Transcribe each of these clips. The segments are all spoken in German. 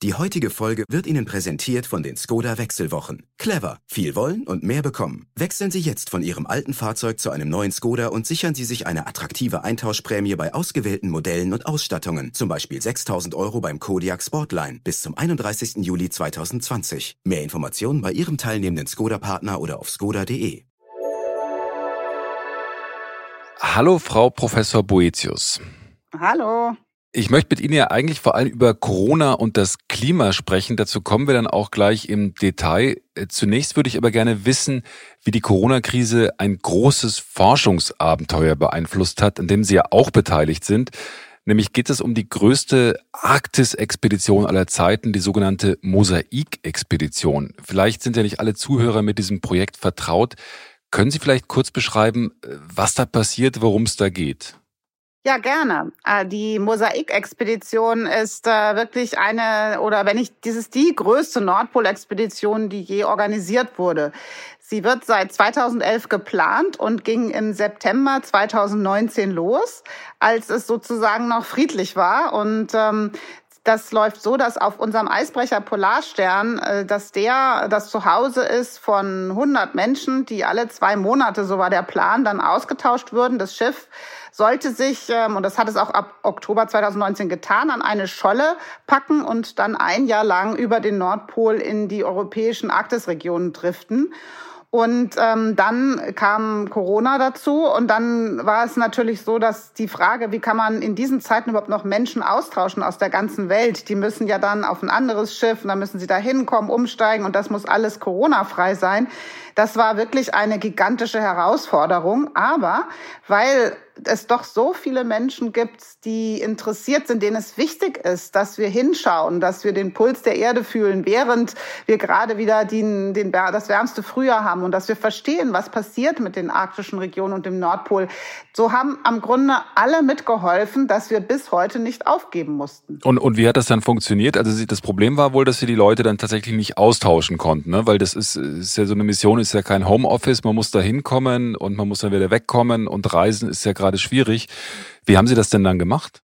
Die heutige Folge wird Ihnen präsentiert von den Skoda Wechselwochen. Clever, viel wollen und mehr bekommen. Wechseln Sie jetzt von Ihrem alten Fahrzeug zu einem neuen Skoda und sichern Sie sich eine attraktive Eintauschprämie bei ausgewählten Modellen und Ausstattungen. Zum Beispiel 6000 Euro beim Kodiak Sportline bis zum 31. Juli 2020. Mehr Informationen bei Ihrem teilnehmenden Skoda-Partner oder auf skoda.de. Hallo, Frau Professor Boetius. Hallo. Ich möchte mit Ihnen ja eigentlich vor allem über Corona und das Klima sprechen. Dazu kommen wir dann auch gleich im Detail. Äh, zunächst würde ich aber gerne wissen, wie die Corona-Krise ein großes Forschungsabenteuer beeinflusst hat, an dem Sie ja auch beteiligt sind. Nämlich geht es um die größte Arktis-Expedition aller Zeiten, die sogenannte Mosaik-Expedition. Vielleicht sind ja nicht alle Zuhörer mit diesem Projekt vertraut. Können Sie vielleicht kurz beschreiben, äh, was da passiert, worum es da geht? Ja, gerne. Äh, die Mosaik-Expedition ist äh, wirklich eine, oder wenn ich, dieses die größte Nordpol-Expedition, die je organisiert wurde. Sie wird seit 2011 geplant und ging im September 2019 los, als es sozusagen noch friedlich war. Und ähm, das läuft so, dass auf unserem Eisbrecher Polarstern, äh, dass der das Zuhause ist von 100 Menschen, die alle zwei Monate, so war der Plan, dann ausgetauscht würden. Das Schiff sollte sich, ähm, und das hat es auch ab Oktober 2019 getan, an eine Scholle packen und dann ein Jahr lang über den Nordpol in die europäischen Arktisregionen driften. Und ähm, dann kam Corona dazu und dann war es natürlich so, dass die Frage, wie kann man in diesen Zeiten überhaupt noch Menschen austauschen aus der ganzen Welt? Die müssen ja dann auf ein anderes Schiff und dann müssen sie da hinkommen, umsteigen und das muss alles Corona-frei sein. Das war wirklich eine gigantische Herausforderung. Aber weil es doch so viele Menschen gibt, die interessiert sind, denen es wichtig ist, dass wir hinschauen, dass wir den Puls der Erde fühlen, während wir gerade wieder den, den, das wärmste Frühjahr haben und dass wir verstehen, was passiert mit den arktischen Regionen und dem Nordpol. So haben am Grunde alle mitgeholfen, dass wir bis heute nicht aufgeben mussten. Und, und wie hat das dann funktioniert? Also das Problem war wohl, dass wir die Leute dann tatsächlich nicht austauschen konnten, ne? weil das ist, ist ja so eine Mission, ist ja kein Homeoffice, man muss da hinkommen und man muss dann wieder wegkommen und reisen ist ja gerade schwierig. Wie haben Sie das denn dann gemacht?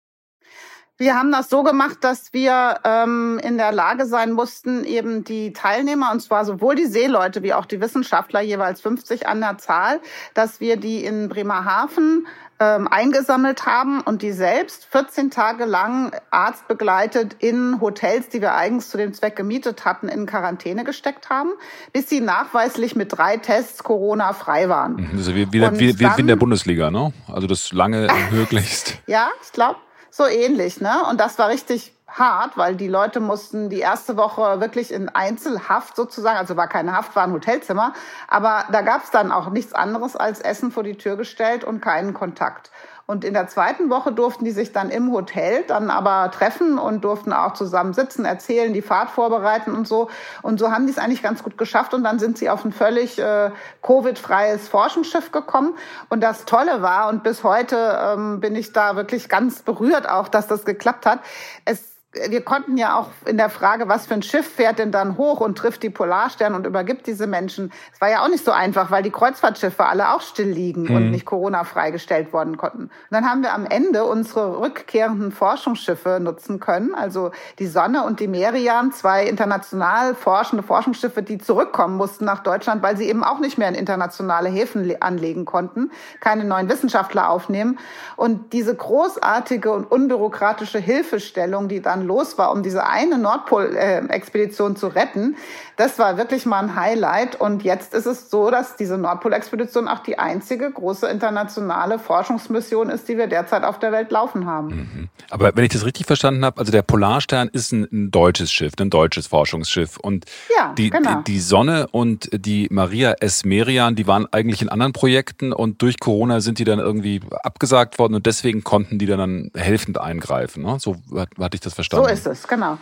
Wir haben das so gemacht, dass wir ähm, in der Lage sein mussten, eben die Teilnehmer, und zwar sowohl die Seeleute wie auch die Wissenschaftler, jeweils 50 an der Zahl, dass wir die in Bremerhaven ähm, eingesammelt haben und die selbst 14 Tage lang arztbegleitet in Hotels, die wir eigens zu dem Zweck gemietet hatten, in Quarantäne gesteckt haben, bis sie nachweislich mit drei Tests Corona-frei waren. Mhm, also wie, wie, wie, wie in der Bundesliga, ne? Also das lange möglichst. ja, ich glaube, so ähnlich, ne? Und das war richtig hart, weil die Leute mussten die erste Woche wirklich in Einzelhaft sozusagen, also war keine Haft, war ein Hotelzimmer, aber da gab es dann auch nichts anderes als Essen vor die Tür gestellt und keinen Kontakt. Und in der zweiten Woche durften die sich dann im Hotel dann aber treffen und durften auch zusammen sitzen, erzählen, die Fahrt vorbereiten und so. Und so haben die es eigentlich ganz gut geschafft. Und dann sind sie auf ein völlig äh, Covid-freies Forschungsschiff gekommen. Und das Tolle war, und bis heute ähm, bin ich da wirklich ganz berührt auch, dass das geklappt hat. Es wir konnten ja auch in der Frage, was für ein Schiff fährt denn dann hoch und trifft die Polarstern und übergibt diese Menschen. Es war ja auch nicht so einfach, weil die Kreuzfahrtschiffe alle auch still liegen mhm. und nicht Corona freigestellt worden konnten. Und dann haben wir am Ende unsere rückkehrenden Forschungsschiffe nutzen können, also die Sonne und die Merian, zwei international forschende Forschungsschiffe, die zurückkommen mussten nach Deutschland, weil sie eben auch nicht mehr in internationale Häfen anlegen konnten, keine neuen Wissenschaftler aufnehmen. Und diese großartige und unbürokratische Hilfestellung, die dann los war, um diese eine Nordpol-Expedition zu retten, das war wirklich mal ein Highlight. Und jetzt ist es so, dass diese Nordpol-Expedition auch die einzige große internationale Forschungsmission ist, die wir derzeit auf der Welt laufen haben. Mhm. Aber wenn ich das richtig verstanden habe, also der Polarstern ist ein, ein deutsches Schiff, ein deutsches Forschungsschiff. Und ja, die, genau. die, die Sonne und die Maria S. Merian, die waren eigentlich in anderen Projekten und durch Corona sind die dann irgendwie abgesagt worden und deswegen konnten die dann helfend eingreifen. Ne? So hatte ich das verstanden verstanden. So ist es, genau.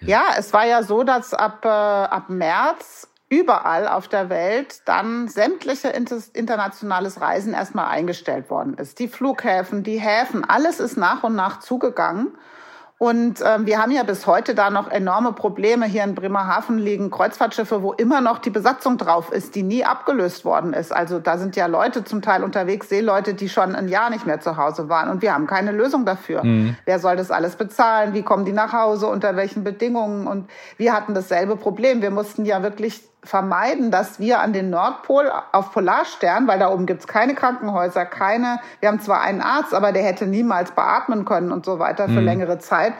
Ja, es war ja so, dass ab, äh, ab März überall auf der Welt dann sämtliche internationales Reisen erstmal eingestellt worden ist. Die Flughäfen, die Häfen, alles ist nach und nach zugegangen. Und ähm, wir haben ja bis heute da noch enorme Probleme. Hier in Bremerhaven liegen Kreuzfahrtschiffe, wo immer noch die Besatzung drauf ist, die nie abgelöst worden ist. Also da sind ja Leute zum Teil unterwegs, Seeleute, die schon ein Jahr nicht mehr zu Hause waren. Und wir haben keine Lösung dafür. Mhm. Wer soll das alles bezahlen? Wie kommen die nach Hause? Unter welchen Bedingungen? Und wir hatten dasselbe Problem. Wir mussten ja wirklich vermeiden, dass wir an den Nordpol auf Polarstern, weil da oben gibt's keine Krankenhäuser, keine, wir haben zwar einen Arzt, aber der hätte niemals beatmen können und so weiter für mhm. längere Zeit.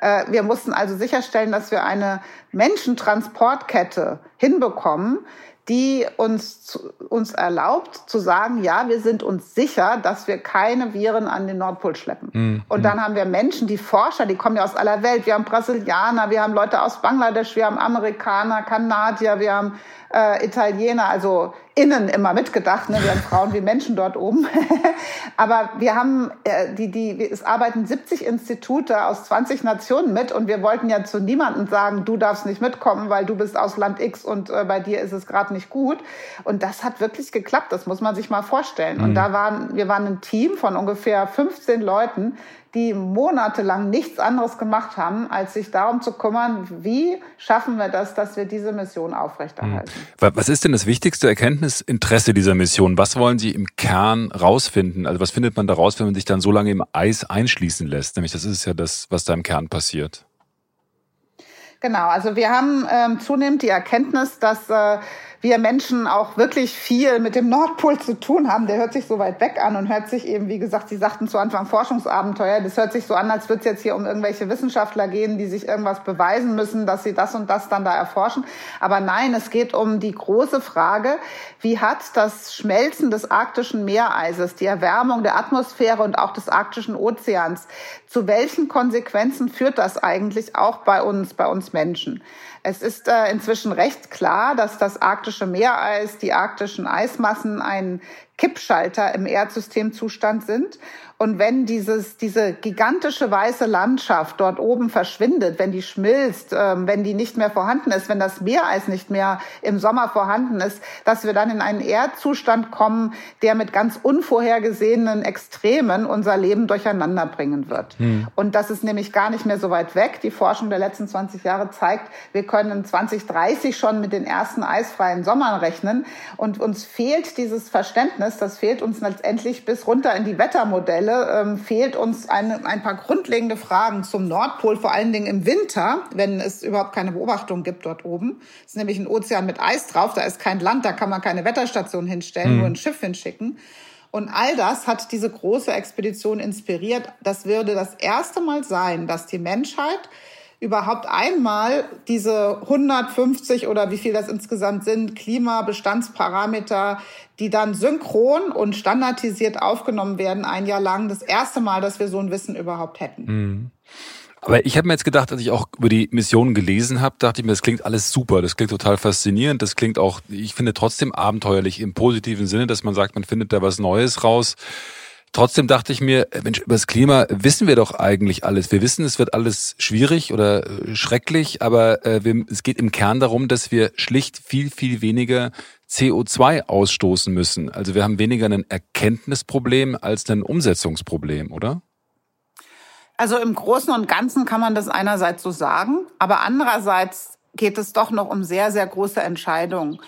Äh, wir mussten also sicherstellen, dass wir eine Menschentransportkette hinbekommen, die uns, uns erlaubt zu sagen, ja, wir sind uns sicher, dass wir keine Viren an den Nordpol schleppen. Mhm. Und dann haben wir Menschen, die Forscher, die kommen ja aus aller Welt. Wir haben Brasilianer, wir haben Leute aus Bangladesch, wir haben Amerikaner, Kanadier, wir haben äh, Italiener, also innen immer mitgedacht. Ne? Wir haben Frauen wie Menschen dort oben. Aber wir haben, äh, die, die, es arbeiten 70 Institute aus 20 Nationen mit und wir wollten ja zu niemandem sagen, du darfst nicht mitkommen, weil du bist aus Land X und äh, bei dir ist es gerade nicht gut. Und das hat wirklich geklappt, das muss man sich mal vorstellen. Mhm. Und da waren, wir waren ein Team von ungefähr 15 Leuten, die monatelang nichts anderes gemacht haben, als sich darum zu kümmern, wie schaffen wir das, dass wir diese Mission aufrechterhalten. Hm. Was ist denn das wichtigste Erkenntnisinteresse dieser Mission? Was wollen Sie im Kern rausfinden? Also was findet man daraus, wenn man sich dann so lange im Eis einschließen lässt? Nämlich das ist ja das, was da im Kern passiert. Genau, also wir haben ähm, zunehmend die Erkenntnis, dass äh, wir Menschen auch wirklich viel mit dem Nordpol zu tun haben. Der hört sich so weit weg an und hört sich eben, wie gesagt, Sie sagten zu Anfang Forschungsabenteuer. Das hört sich so an, als würde es jetzt hier um irgendwelche Wissenschaftler gehen, die sich irgendwas beweisen müssen, dass sie das und das dann da erforschen. Aber nein, es geht um die große Frage, wie hat das Schmelzen des arktischen Meereises, die Erwärmung der Atmosphäre und auch des arktischen Ozeans, zu welchen Konsequenzen führt das eigentlich auch bei uns, bei uns Menschen? Es ist äh, inzwischen recht klar, dass das arktische Meereis, die arktischen Eismassen ein Kippschalter im Erdsystemzustand sind und wenn dieses, diese gigantische weiße Landschaft dort oben verschwindet, wenn die schmilzt, ähm, wenn die nicht mehr vorhanden ist, wenn das Meereis nicht mehr im Sommer vorhanden ist, dass wir dann in einen Erdzustand kommen, der mit ganz unvorhergesehenen Extremen unser Leben durcheinander bringen wird. Hm. Und das ist nämlich gar nicht mehr so weit weg. Die Forschung der letzten 20 Jahre zeigt, wir können 2030 schon mit den ersten eisfreien Sommern rechnen. Und uns fehlt dieses Verständnis, das fehlt uns letztendlich bis runter in die Wettermodelle Stelle ähm, fehlt uns eine, ein paar grundlegende Fragen zum Nordpol, vor allen Dingen im Winter, wenn es überhaupt keine Beobachtung gibt dort oben. Es ist nämlich ein Ozean mit Eis drauf, da ist kein Land, da kann man keine Wetterstation hinstellen, mhm. nur ein Schiff hinschicken. Und all das hat diese große Expedition inspiriert. Das würde das erste Mal sein, dass die Menschheit überhaupt einmal diese 150 oder wie viel das insgesamt sind, Klimabestandsparameter, die dann synchron und standardisiert aufgenommen werden, ein Jahr lang, das erste Mal, dass wir so ein Wissen überhaupt hätten. Mhm. Aber ich habe mir jetzt gedacht, als ich auch über die Mission gelesen habe, dachte ich mir, das klingt alles super, das klingt total faszinierend, das klingt auch, ich finde trotzdem abenteuerlich im positiven Sinne, dass man sagt, man findet da was Neues raus. Trotzdem dachte ich mir, äh, Mensch, über das Klima wissen wir doch eigentlich alles. Wir wissen, es wird alles schwierig oder äh, schrecklich, aber äh, wir, es geht im Kern darum, dass wir schlicht viel, viel weniger CO2 ausstoßen müssen. Also wir haben weniger ein Erkenntnisproblem als ein Umsetzungsproblem, oder? Also im Großen und Ganzen kann man das einerseits so sagen, aber andererseits geht es doch noch um sehr, sehr große Entscheidungen.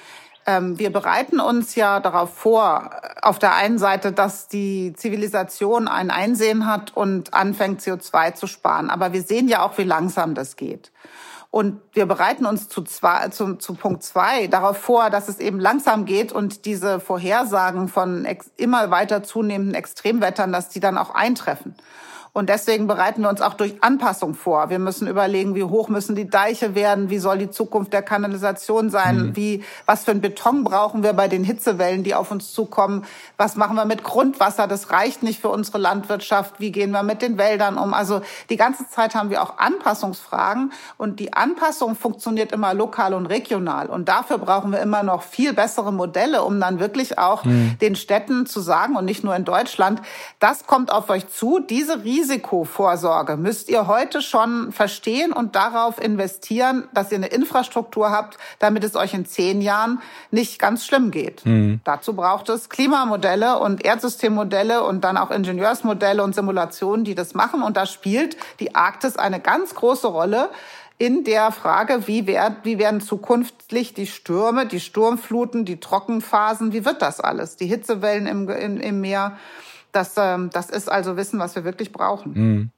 Ähm, wir bereiten uns ja darauf vor, auf der einen Seite, dass die Zivilisation ein Einsehen hat und anfängt, CO2 zu sparen. Aber wir sehen ja auch, wie langsam das geht. Und wir bereiten uns zu, zwei, zu, zu Punkt zwei darauf vor, dass es eben langsam geht und diese Vorhersagen von immer weiter zunehmenden Extremwettern, dass die dann auch eintreffen. Und deswegen bereiten wir uns auch durch Anpassung vor. Wir müssen überlegen, wie hoch müssen die Deiche werden, wie soll die Zukunft der Kanalisation sein, mhm. wie, was für ein Beton brauchen wir bei den Hitzewellen, die auf uns zukommen, was machen wir mit Grundwasser, das reicht nicht für unsere Landwirtschaft, wie gehen wir mit den Wäldern um. Also die ganze Zeit haben wir auch Anpassungsfragen und die Anpassung funktioniert immer lokal und regional. Und dafür brauchen wir immer noch viel bessere Modelle, um dann wirklich auch mhm. den Städten zu sagen und nicht nur in Deutschland, das kommt auf euch zu, diese riesen Risikovorsorge müsst ihr heute schon verstehen und darauf investieren, dass ihr eine Infrastruktur habt, damit es euch in zehn Jahren nicht ganz schlimm geht. Mhm. Dazu braucht es Klimamodelle und Erdsystemmodelle und dann auch Ingenieursmodelle und Simulationen, die das machen. Und da spielt die Arktis eine ganz große Rolle in der Frage, wie, werd, wie werden zukünftig die Stürme, die Sturmfluten, die Trockenphasen, wie wird das alles? Die Hitzewellen im, im, im Meer. Das, ähm, das ist also Wissen, was wir wirklich brauchen. Mhm.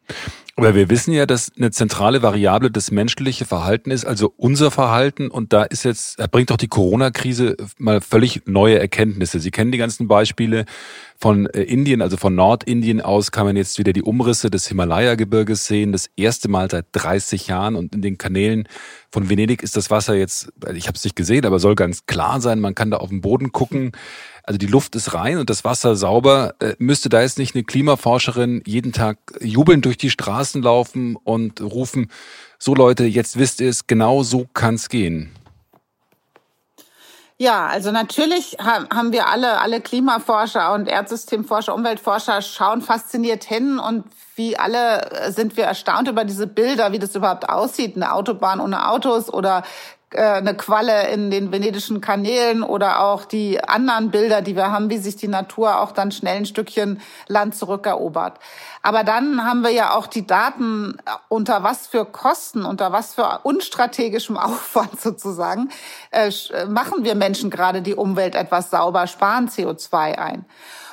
Aber wir wissen ja, dass eine zentrale Variable das menschliche Verhalten ist, also unser Verhalten. Und da ist jetzt, da bringt doch die Corona-Krise mal völlig neue Erkenntnisse. Sie kennen die ganzen Beispiele von äh, Indien, also von Nordindien aus kann man jetzt wieder die Umrisse des Himalaya-Gebirges sehen. Das erste Mal seit 30 Jahren. Und in den Kanälen von Venedig ist das Wasser jetzt, ich habe es nicht gesehen, aber soll ganz klar sein. Man kann da auf den Boden gucken. Also die Luft ist rein und das Wasser sauber. Äh, müsste da jetzt nicht eine Klimaforscherin jeden Tag jubelnd durch die Straßen laufen und rufen, so Leute, jetzt wisst ihr es, genau so kann's gehen? Ja, also natürlich haben wir alle, alle Klimaforscher und Erdsystemforscher, Umweltforscher schauen fasziniert hin und wie alle sind wir erstaunt über diese Bilder, wie das überhaupt aussieht, eine Autobahn ohne Autos oder äh, eine Qualle in den venedischen Kanälen oder auch die anderen Bilder, die wir haben, wie sich die Natur auch dann schnell ein Stückchen Land zurückerobert. Aber dann haben wir ja auch die Daten, äh, unter was für Kosten, unter was für unstrategischem Aufwand sozusagen, äh, machen wir Menschen gerade die Umwelt etwas sauber, sparen CO2 ein.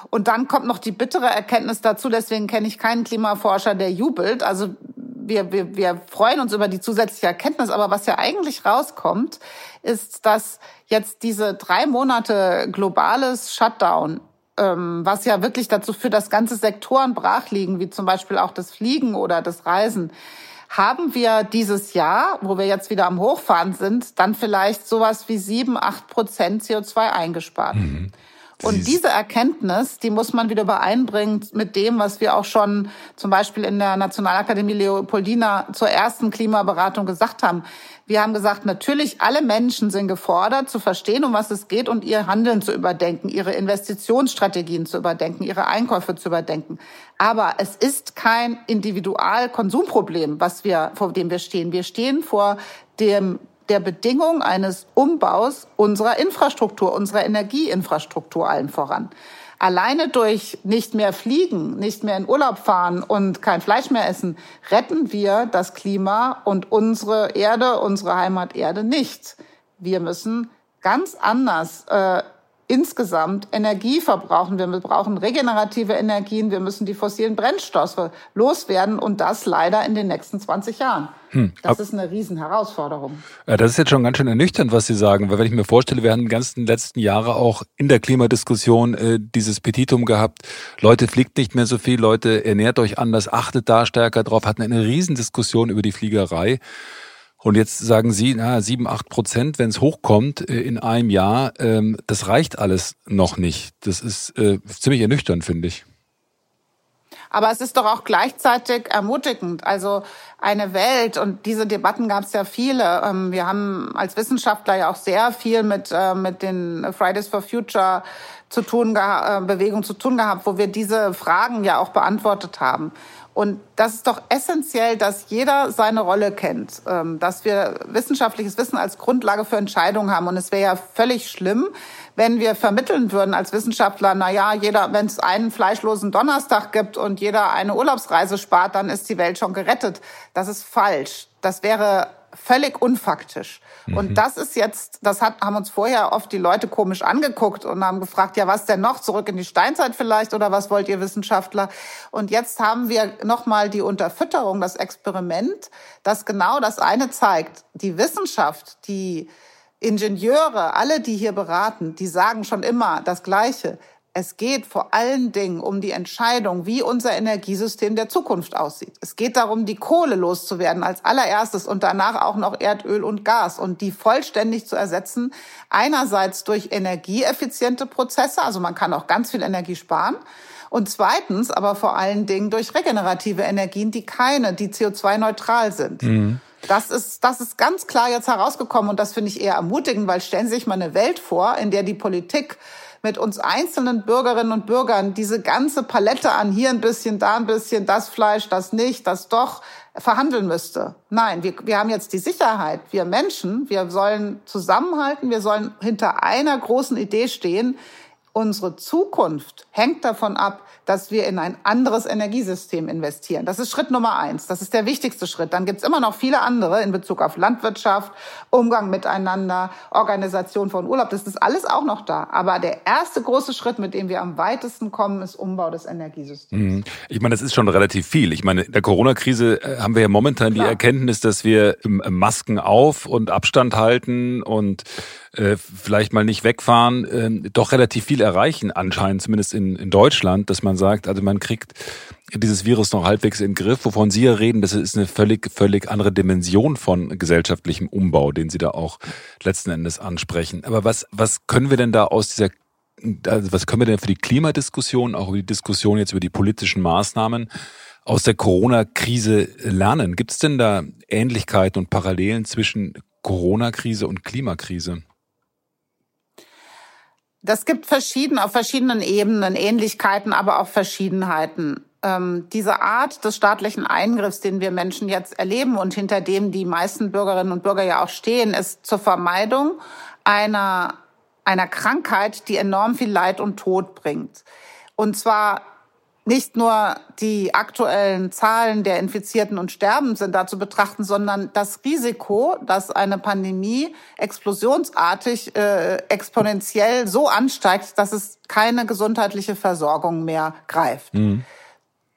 Und dann kommt noch die bittere Erkenntnis dazu, deswegen kenne ich keinen Klimaforscher, der jubelt. Also wir, wir, wir freuen uns über die zusätzliche Erkenntnis, aber was ja eigentlich rauskommt, ist, dass jetzt diese drei Monate globales Shutdown ähm, was ja wirklich dazu führt, dass ganze Sektoren brach liegen, wie zum Beispiel auch das Fliegen oder das Reisen, haben wir dieses Jahr, wo wir jetzt wieder am Hochfahren sind, dann vielleicht sowas wie sieben, acht Prozent CO2 eingespart. Mhm. Und diese Erkenntnis, die muss man wieder übereinbringen mit dem, was wir auch schon zum Beispiel in der Nationalakademie Leopoldina zur ersten Klimaberatung gesagt haben. Wir haben gesagt, natürlich alle Menschen sind gefordert, zu verstehen, um was es geht und ihr Handeln zu überdenken, ihre Investitionsstrategien zu überdenken, ihre Einkäufe zu überdenken. Aber es ist kein Individualkonsumproblem, was wir, vor dem wir stehen. Wir stehen vor dem der Bedingung eines Umbaus unserer Infrastruktur, unserer Energieinfrastruktur allen voran. Alleine durch nicht mehr fliegen, nicht mehr in Urlaub fahren und kein Fleisch mehr essen, retten wir das Klima und unsere Erde, unsere Heimaterde nicht. Wir müssen ganz anders äh, insgesamt Energie verbrauchen. Wir brauchen regenerative Energien. Wir müssen die fossilen Brennstoffe loswerden und das leider in den nächsten 20 Jahren. Hm. Das ist eine Riesenherausforderung. Ja, das ist jetzt schon ganz schön ernüchternd, was Sie sagen, weil wenn ich mir vorstelle, wir haben die ganzen letzten Jahre auch in der Klimadiskussion äh, dieses Petitum gehabt. Leute fliegt nicht mehr so viel, Leute ernährt euch anders, achtet da stärker drauf, hatten eine Riesendiskussion über die Fliegerei. Und jetzt sagen Sie, na, sieben, acht Prozent, wenn es hochkommt äh, in einem Jahr, ähm, das reicht alles noch nicht. Das ist äh, ziemlich ernüchternd, finde ich. Aber es ist doch auch gleichzeitig ermutigend. Also eine Welt, und diese Debatten gab es ja viele. Ähm, wir haben als Wissenschaftler ja auch sehr viel mit, äh, mit den Fridays for Future zu tun, äh, Bewegung zu tun gehabt, wo wir diese Fragen ja auch beantwortet haben. Und das ist doch essentiell, dass jeder seine Rolle kennt, ähm, dass wir wissenschaftliches Wissen als Grundlage für Entscheidungen haben. Und es wäre ja völlig schlimm, wenn wir vermitteln würden als Wissenschaftler, na ja, jeder, wenn es einen fleischlosen Donnerstag gibt und jeder eine Urlaubsreise spart, dann ist die Welt schon gerettet. Das ist falsch. Das wäre völlig unfaktisch. Mhm. Und das ist jetzt, das hat, haben uns vorher oft die Leute komisch angeguckt und haben gefragt, ja, was denn noch? Zurück in die Steinzeit vielleicht oder was wollt ihr Wissenschaftler? Und jetzt haben wir nochmal die Unterfütterung, das Experiment, das genau das eine zeigt. Die Wissenschaft, die Ingenieure, alle, die hier beraten, die sagen schon immer das Gleiche. Es geht vor allen Dingen um die Entscheidung, wie unser Energiesystem der Zukunft aussieht. Es geht darum, die Kohle loszuwerden als allererstes und danach auch noch Erdöl und Gas und die vollständig zu ersetzen. Einerseits durch energieeffiziente Prozesse, also man kann auch ganz viel Energie sparen. Und zweitens aber vor allen Dingen durch regenerative Energien, die keine, die CO2-neutral sind. Mhm. Das ist, das ist ganz klar jetzt herausgekommen und das finde ich eher ermutigend, weil stellen Sie sich mal eine Welt vor, in der die Politik mit uns einzelnen Bürgerinnen und Bürgern diese ganze Palette an hier ein bisschen, da ein bisschen, das Fleisch, das nicht, das doch verhandeln müsste. Nein, wir, wir haben jetzt die Sicherheit. Wir Menschen, wir sollen zusammenhalten, wir sollen hinter einer großen Idee stehen. Unsere Zukunft hängt davon ab, dass wir in ein anderes Energiesystem investieren. Das ist Schritt Nummer eins. Das ist der wichtigste Schritt. Dann gibt es immer noch viele andere in Bezug auf Landwirtschaft, Umgang miteinander, Organisation von Urlaub. Das ist alles auch noch da. Aber der erste große Schritt, mit dem wir am weitesten kommen, ist Umbau des Energiesystems. Mhm. Ich meine, das ist schon relativ viel. Ich meine, in der Corona-Krise äh, haben wir ja momentan Klar. die Erkenntnis, dass wir Masken auf und Abstand halten und äh, vielleicht mal nicht wegfahren, äh, doch relativ viel erreichen, anscheinend zumindest in, in Deutschland, dass man sagt, also man kriegt dieses Virus noch halbwegs in den Griff, wovon Sie ja reden, das ist eine völlig, völlig andere Dimension von gesellschaftlichem Umbau, den Sie da auch letzten Endes ansprechen. Aber was, was können wir denn da aus dieser also was können wir denn für die Klimadiskussion, auch über die Diskussion jetzt über die politischen Maßnahmen aus der Corona-Krise lernen? Gibt es denn da Ähnlichkeiten und Parallelen zwischen Corona-Krise und Klimakrise? Das gibt verschieden, auf verschiedenen Ebenen Ähnlichkeiten, aber auch Verschiedenheiten. Ähm, diese Art des staatlichen Eingriffs, den wir Menschen jetzt erleben und hinter dem die meisten Bürgerinnen und Bürger ja auch stehen, ist zur Vermeidung einer, einer Krankheit, die enorm viel Leid und Tod bringt. Und zwar nicht nur die aktuellen Zahlen der Infizierten und Sterben sind da zu betrachten, sondern das Risiko, dass eine Pandemie explosionsartig, äh, exponentiell so ansteigt, dass es keine gesundheitliche Versorgung mehr greift. Mhm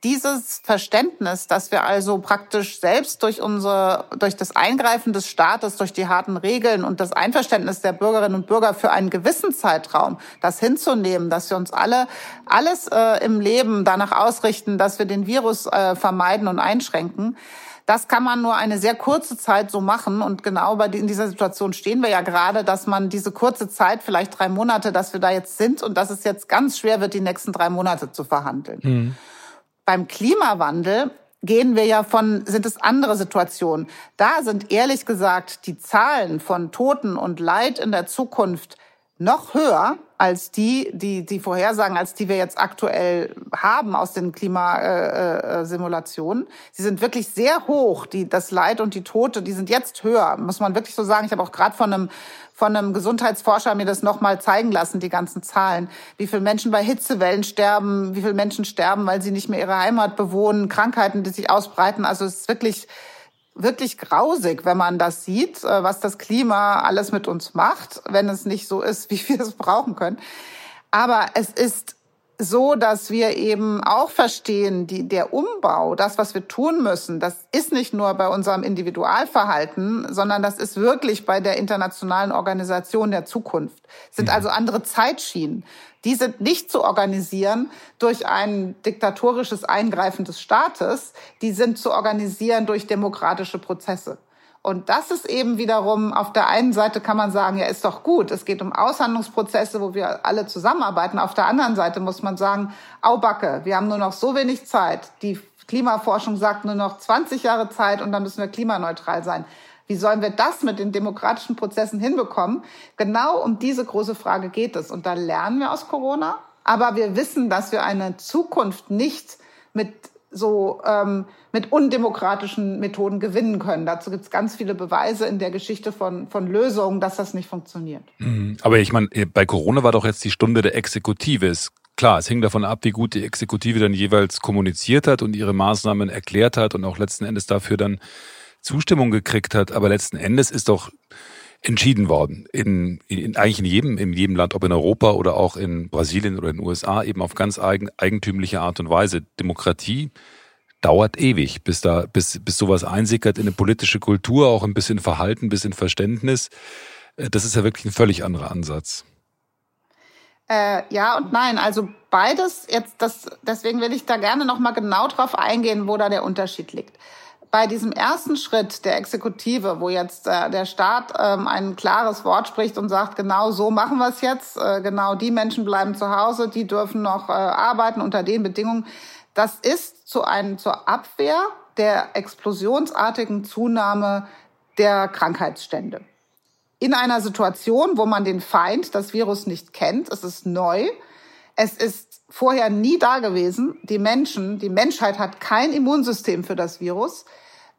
dieses Verständnis, dass wir also praktisch selbst durch unsere, durch das Eingreifen des Staates, durch die harten Regeln und das Einverständnis der Bürgerinnen und Bürger für einen gewissen Zeitraum, das hinzunehmen, dass wir uns alle alles äh, im Leben danach ausrichten, dass wir den Virus äh, vermeiden und einschränken. Das kann man nur eine sehr kurze Zeit so machen. Und genau bei in dieser Situation stehen wir ja gerade, dass man diese kurze Zeit, vielleicht drei Monate, dass wir da jetzt sind und dass es jetzt ganz schwer wird, die nächsten drei Monate zu verhandeln. Mhm. Beim Klimawandel gehen wir ja von, sind es andere Situationen. Da sind ehrlich gesagt die Zahlen von Toten und Leid in der Zukunft noch höher als die, die, die Vorhersagen, als die wir jetzt aktuell haben aus den Klimasimulationen. Sie sind wirklich sehr hoch. Die, das Leid und die Tote, die sind jetzt höher, muss man wirklich so sagen. Ich habe auch gerade von einem von einem Gesundheitsforscher mir das nochmal zeigen lassen, die ganzen Zahlen. Wie viele Menschen bei Hitzewellen sterben, wie viele Menschen sterben, weil sie nicht mehr ihre Heimat bewohnen, Krankheiten, die sich ausbreiten. Also es ist wirklich, wirklich grausig, wenn man das sieht, äh, was das Klima alles mit uns macht, wenn es nicht so ist, wie wir es brauchen können. Aber es ist so, dass wir eben auch verstehen, die, der Umbau, das, was wir tun müssen, das ist nicht nur bei unserem Individualverhalten, sondern das ist wirklich bei der internationalen Organisation der Zukunft. Es sind mhm. also andere Zeitschienen. Die sind nicht zu organisieren durch ein diktatorisches Eingreifen des Staates, die sind zu organisieren durch demokratische Prozesse. Und das ist eben wiederum, auf der einen Seite kann man sagen, ja, ist doch gut. Es geht um Aushandlungsprozesse, wo wir alle zusammenarbeiten. Auf der anderen Seite muss man sagen, Aubacke, wir haben nur noch so wenig Zeit. Die Klimaforschung sagt nur noch 20 Jahre Zeit und dann müssen wir klimaneutral sein. Wie sollen wir das mit den demokratischen Prozessen hinbekommen? Genau um diese große Frage geht es. Und da lernen wir aus Corona. Aber wir wissen, dass wir eine Zukunft nicht mit so ähm, mit undemokratischen Methoden gewinnen können. Dazu gibt es ganz viele Beweise in der Geschichte von, von Lösungen, dass das nicht funktioniert. Mhm. Aber ich meine, bei Corona war doch jetzt die Stunde der Exekutive. Es, klar, es hing davon ab, wie gut die Exekutive dann jeweils kommuniziert hat und ihre Maßnahmen erklärt hat und auch letzten Endes dafür dann Zustimmung gekriegt hat. Aber letzten Endes ist doch entschieden worden. In, in, eigentlich in jedem, in jedem Land, ob in Europa oder auch in Brasilien oder in den USA, eben auf ganz eigen, eigentümliche Art und Weise. Demokratie dauert ewig, bis da, bis, bis sowas einsickert in eine politische Kultur, auch ein bisschen Verhalten, ein bisschen Verständnis. Äh, das ist ja wirklich ein völlig anderer Ansatz. Äh, ja und nein, also beides jetzt das, deswegen will ich da gerne noch mal genau drauf eingehen, wo da der Unterschied liegt bei diesem ersten Schritt der Exekutive, wo jetzt äh, der Staat ähm, ein klares Wort spricht und sagt, genau so machen wir es jetzt, äh, genau die Menschen bleiben zu Hause, die dürfen noch äh, arbeiten unter den Bedingungen, das ist zu einem, zur Abwehr der explosionsartigen Zunahme der Krankheitsstände. in einer Situation, wo man den Feind, das Virus nicht kennt. Es ist neu. Es ist vorher nie da gewesen. Die Menschen, die Menschheit hat kein Immunsystem für das Virus.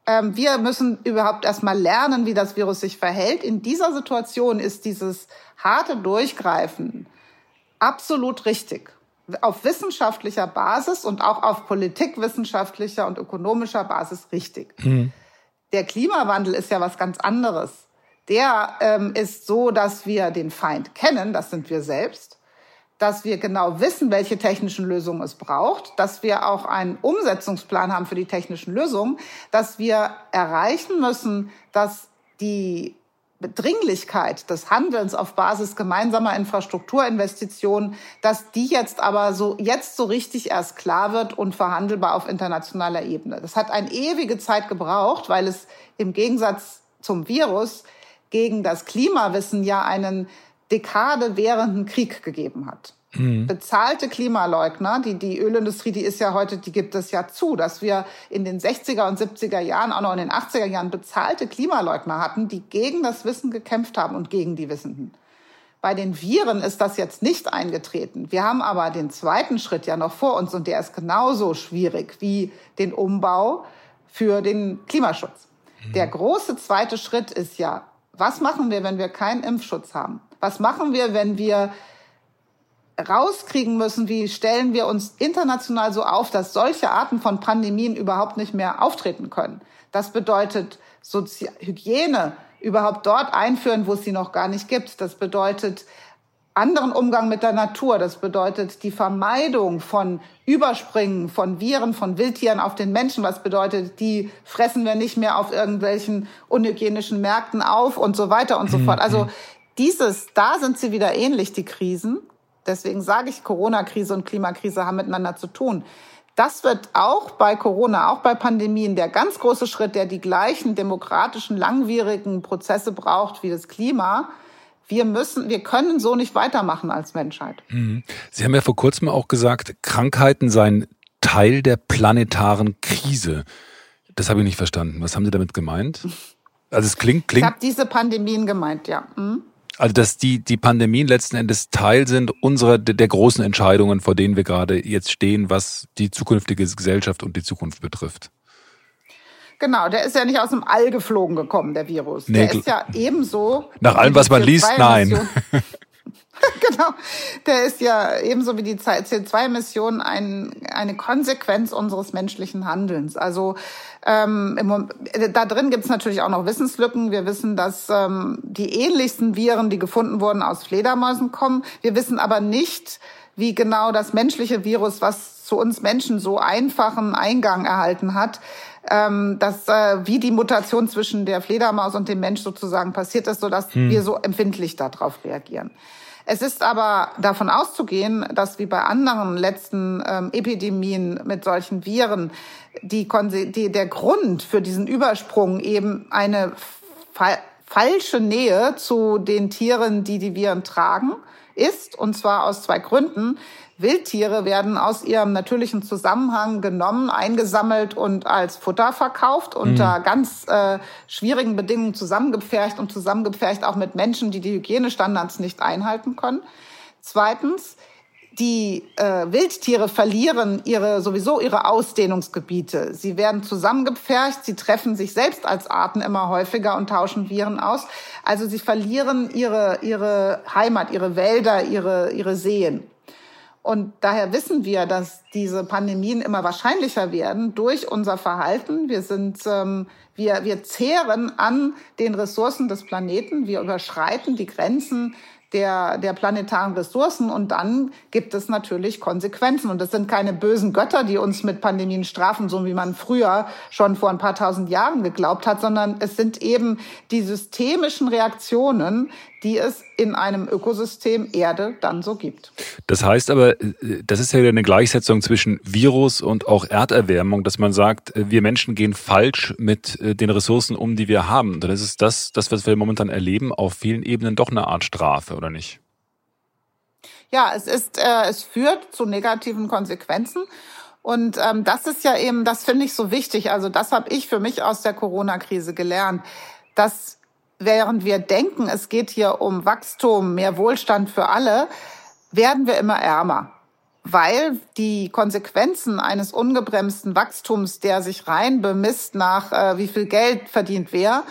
Ähm, wir müssen überhaupt erstmal lernen, wie das Virus sich verhält. In dieser Situation ist dieses harte Durchgreifen absolut richtig. Auf wissenschaftlicher Basis und auch auf politikwissenschaftlicher und ökonomischer Basis richtig. Mhm. Der Klimawandel ist ja was ganz anderes. Der ähm, ist so, dass wir den Feind kennen, das sind wir selbst dass wir genau wissen, welche technischen Lösungen es braucht, dass wir auch einen Umsetzungsplan haben für die technischen Lösungen, dass wir erreichen müssen, dass die Dringlichkeit des Handelns auf Basis gemeinsamer Infrastrukturinvestitionen, dass die jetzt aber so, jetzt so richtig erst klar wird und verhandelbar auf internationaler Ebene. Das hat eine ewige Zeit gebraucht, weil es im Gegensatz zum Virus gegen das Klimawissen ja einen Dekade währenden Krieg gegeben hat. Mhm. Bezahlte Klimaleugner, die, die Ölindustrie, die ist ja heute, die gibt es ja zu, dass wir in den 60er und 70er Jahren, auch noch in den 80er Jahren bezahlte Klimaleugner hatten, die gegen das Wissen gekämpft haben und gegen die Wissenden. Bei den Viren ist das jetzt nicht eingetreten. Wir haben aber den zweiten Schritt ja noch vor uns und der ist genauso schwierig wie den Umbau für den Klimaschutz. Mhm. Der große zweite Schritt ist ja, was machen wir, wenn wir keinen Impfschutz haben? Was machen wir, wenn wir rauskriegen müssen, wie stellen wir uns international so auf, dass solche Arten von Pandemien überhaupt nicht mehr auftreten können. Das bedeutet Sozi Hygiene überhaupt dort einführen, wo es sie noch gar nicht gibt. Das bedeutet anderen Umgang mit der Natur. Das bedeutet die Vermeidung von Überspringen von Viren, von Wildtieren auf den Menschen. Was bedeutet, die fressen wir nicht mehr auf irgendwelchen unhygienischen Märkten auf und so weiter und so fort. Also dieses, da sind sie wieder ähnlich, die Krisen. Deswegen sage ich, Corona-Krise und Klimakrise haben miteinander zu tun. Das wird auch bei Corona, auch bei Pandemien der ganz große Schritt, der die gleichen demokratischen, langwierigen Prozesse braucht wie das Klima. Wir müssen, wir können so nicht weitermachen als Menschheit. Mhm. Sie haben ja vor kurzem auch gesagt, Krankheiten seien Teil der planetaren Krise. Das habe ich nicht verstanden. Was haben Sie damit gemeint? Also es klingt, klingt. Ich habe diese Pandemien gemeint, ja. Mhm. Also dass die, die Pandemien letzten Endes Teil sind unserer der großen Entscheidungen, vor denen wir gerade jetzt stehen, was die zukünftige Gesellschaft und die Zukunft betrifft. Genau, der ist ja nicht aus dem All geflogen gekommen, der Virus. Nee, der ist ja ebenso. Nach allem, was man liest, nein. genau. Der ist ja ebenso wie die CO2-Emissionen ein, eine Konsequenz unseres menschlichen Handelns. Also ähm, im, da drin gibt's natürlich auch noch Wissenslücken. Wir wissen, dass ähm, die ähnlichsten Viren, die gefunden wurden, aus Fledermäusen kommen. Wir wissen aber nicht, wie genau das menschliche Virus, was zu uns Menschen so einfachen Eingang erhalten hat, ähm, dass äh, wie die Mutation zwischen der Fledermaus und dem Mensch sozusagen passiert ist, sodass hm. wir so empfindlich darauf reagieren. Es ist aber davon auszugehen, dass wie bei anderen letzten ähm, Epidemien mit solchen Viren die, die, der Grund für diesen Übersprung eben eine fa falsche Nähe zu den Tieren, die die Viren tragen, ist. Und zwar aus zwei Gründen. Wildtiere werden aus ihrem natürlichen Zusammenhang genommen, eingesammelt und als Futter verkauft, unter mhm. ganz äh, schwierigen Bedingungen zusammengepfercht und zusammengepfercht auch mit Menschen, die die Hygienestandards nicht einhalten können. Zweitens, die äh, Wildtiere verlieren ihre sowieso ihre Ausdehnungsgebiete. Sie werden zusammengepfercht, sie treffen sich selbst als Arten immer häufiger und tauschen Viren aus. Also sie verlieren ihre ihre Heimat, ihre Wälder, ihre ihre Seen. Und daher wissen wir, dass diese Pandemien immer wahrscheinlicher werden durch unser Verhalten. Wir sind, ähm, wir, wir zehren an den Ressourcen des Planeten. Wir überschreiten die Grenzen der, der planetaren Ressourcen und dann gibt es natürlich Konsequenzen. Und das sind keine bösen Götter, die uns mit Pandemien strafen, so wie man früher schon vor ein paar tausend Jahren geglaubt hat, sondern es sind eben die systemischen Reaktionen, die es in einem Ökosystem Erde dann so gibt. Das heißt aber, äh, das ist ja eine Gleichsetzung zwischen Virus und auch Erderwärmung, dass man sagt, äh, wir Menschen gehen falsch mit äh, den Ressourcen um, die wir haben. Dann ist es das, das, was wir momentan erleben, auf vielen Ebenen doch eine Art Strafe, oder nicht? Ja, es ist, äh, es führt zu negativen Konsequenzen. Und ähm, das ist ja eben, das finde ich so wichtig. Also das habe ich für mich aus der Corona-Krise gelernt, dass während wir denken, es geht hier um Wachstum, mehr Wohlstand für alle, werden wir immer ärmer weil die Konsequenzen eines ungebremsten Wachstums, der sich rein bemisst nach, äh, wie viel Geld verdient wer,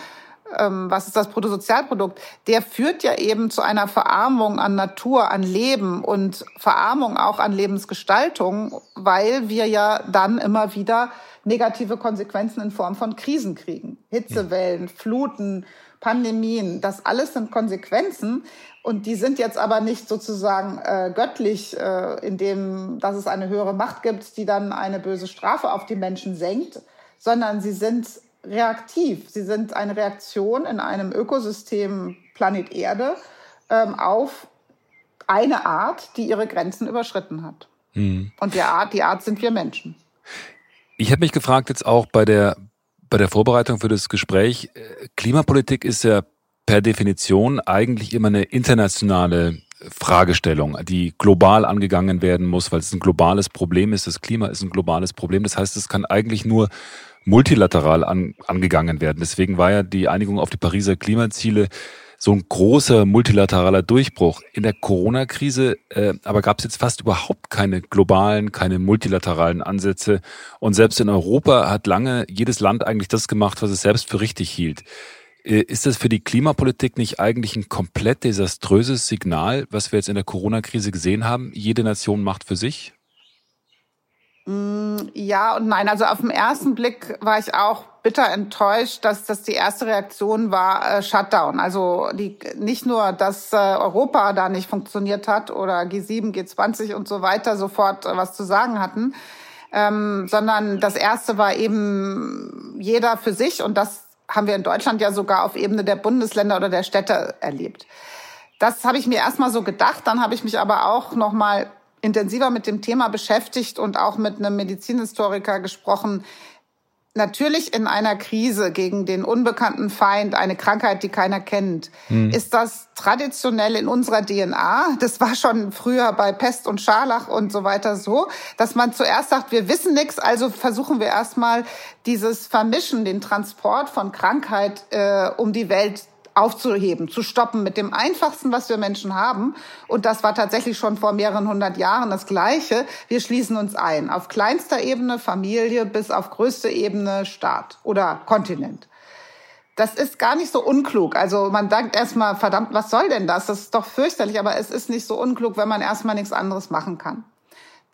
ähm, was ist das Bruttosozialprodukt, der führt ja eben zu einer Verarmung an Natur, an Leben und Verarmung auch an Lebensgestaltung, weil wir ja dann immer wieder negative Konsequenzen in Form von Krisen kriegen. Hitzewellen, Fluten, Pandemien, das alles sind Konsequenzen, und die sind jetzt aber nicht sozusagen äh, göttlich, äh, indem dass es eine höhere Macht gibt, die dann eine böse Strafe auf die Menschen senkt, sondern sie sind reaktiv. Sie sind eine Reaktion in einem Ökosystem Planet Erde ähm, auf eine Art, die ihre Grenzen überschritten hat. Mhm. Und die Art, die Art sind wir Menschen. Ich habe mich gefragt jetzt auch bei der bei der Vorbereitung für das Gespräch. Äh, Klimapolitik ist ja per Definition eigentlich immer eine internationale Fragestellung, die global angegangen werden muss, weil es ein globales Problem ist. Das Klima ist ein globales Problem. Das heißt, es kann eigentlich nur multilateral an, angegangen werden. Deswegen war ja die Einigung auf die Pariser Klimaziele so ein großer multilateraler Durchbruch. In der Corona-Krise äh, aber gab es jetzt fast überhaupt keine globalen, keine multilateralen Ansätze. Und selbst in Europa hat lange jedes Land eigentlich das gemacht, was es selbst für richtig hielt. Äh, ist das für die Klimapolitik nicht eigentlich ein komplett desaströses Signal, was wir jetzt in der Corona-Krise gesehen haben? Jede Nation macht für sich? Mm, ja und nein. Also auf den ersten Blick war ich auch bitter enttäuscht, dass das die erste Reaktion war äh, Shutdown. Also die, nicht nur, dass äh, Europa da nicht funktioniert hat oder G7, G20 und so weiter sofort äh, was zu sagen hatten, ähm, sondern das erste war eben jeder für sich und das haben wir in Deutschland ja sogar auf Ebene der Bundesländer oder der Städte erlebt. Das habe ich mir erstmal so gedacht, dann habe ich mich aber auch noch mal intensiver mit dem Thema beschäftigt und auch mit einem Medizinhistoriker gesprochen, natürlich in einer Krise gegen den unbekannten Feind, eine Krankheit, die keiner kennt, hm. ist das traditionell in unserer DNA. Das war schon früher bei Pest und Scharlach und so weiter so, dass man zuerst sagt, wir wissen nichts, also versuchen wir erstmal dieses Vermischen, den Transport von Krankheit äh, um die Welt aufzuheben, zu stoppen mit dem einfachsten, was wir Menschen haben. Und das war tatsächlich schon vor mehreren hundert Jahren das Gleiche. Wir schließen uns ein. Auf kleinster Ebene Familie bis auf größte Ebene Staat oder Kontinent. Das ist gar nicht so unklug. Also man denkt erstmal, verdammt, was soll denn das? Das ist doch fürchterlich, aber es ist nicht so unklug, wenn man erstmal nichts anderes machen kann.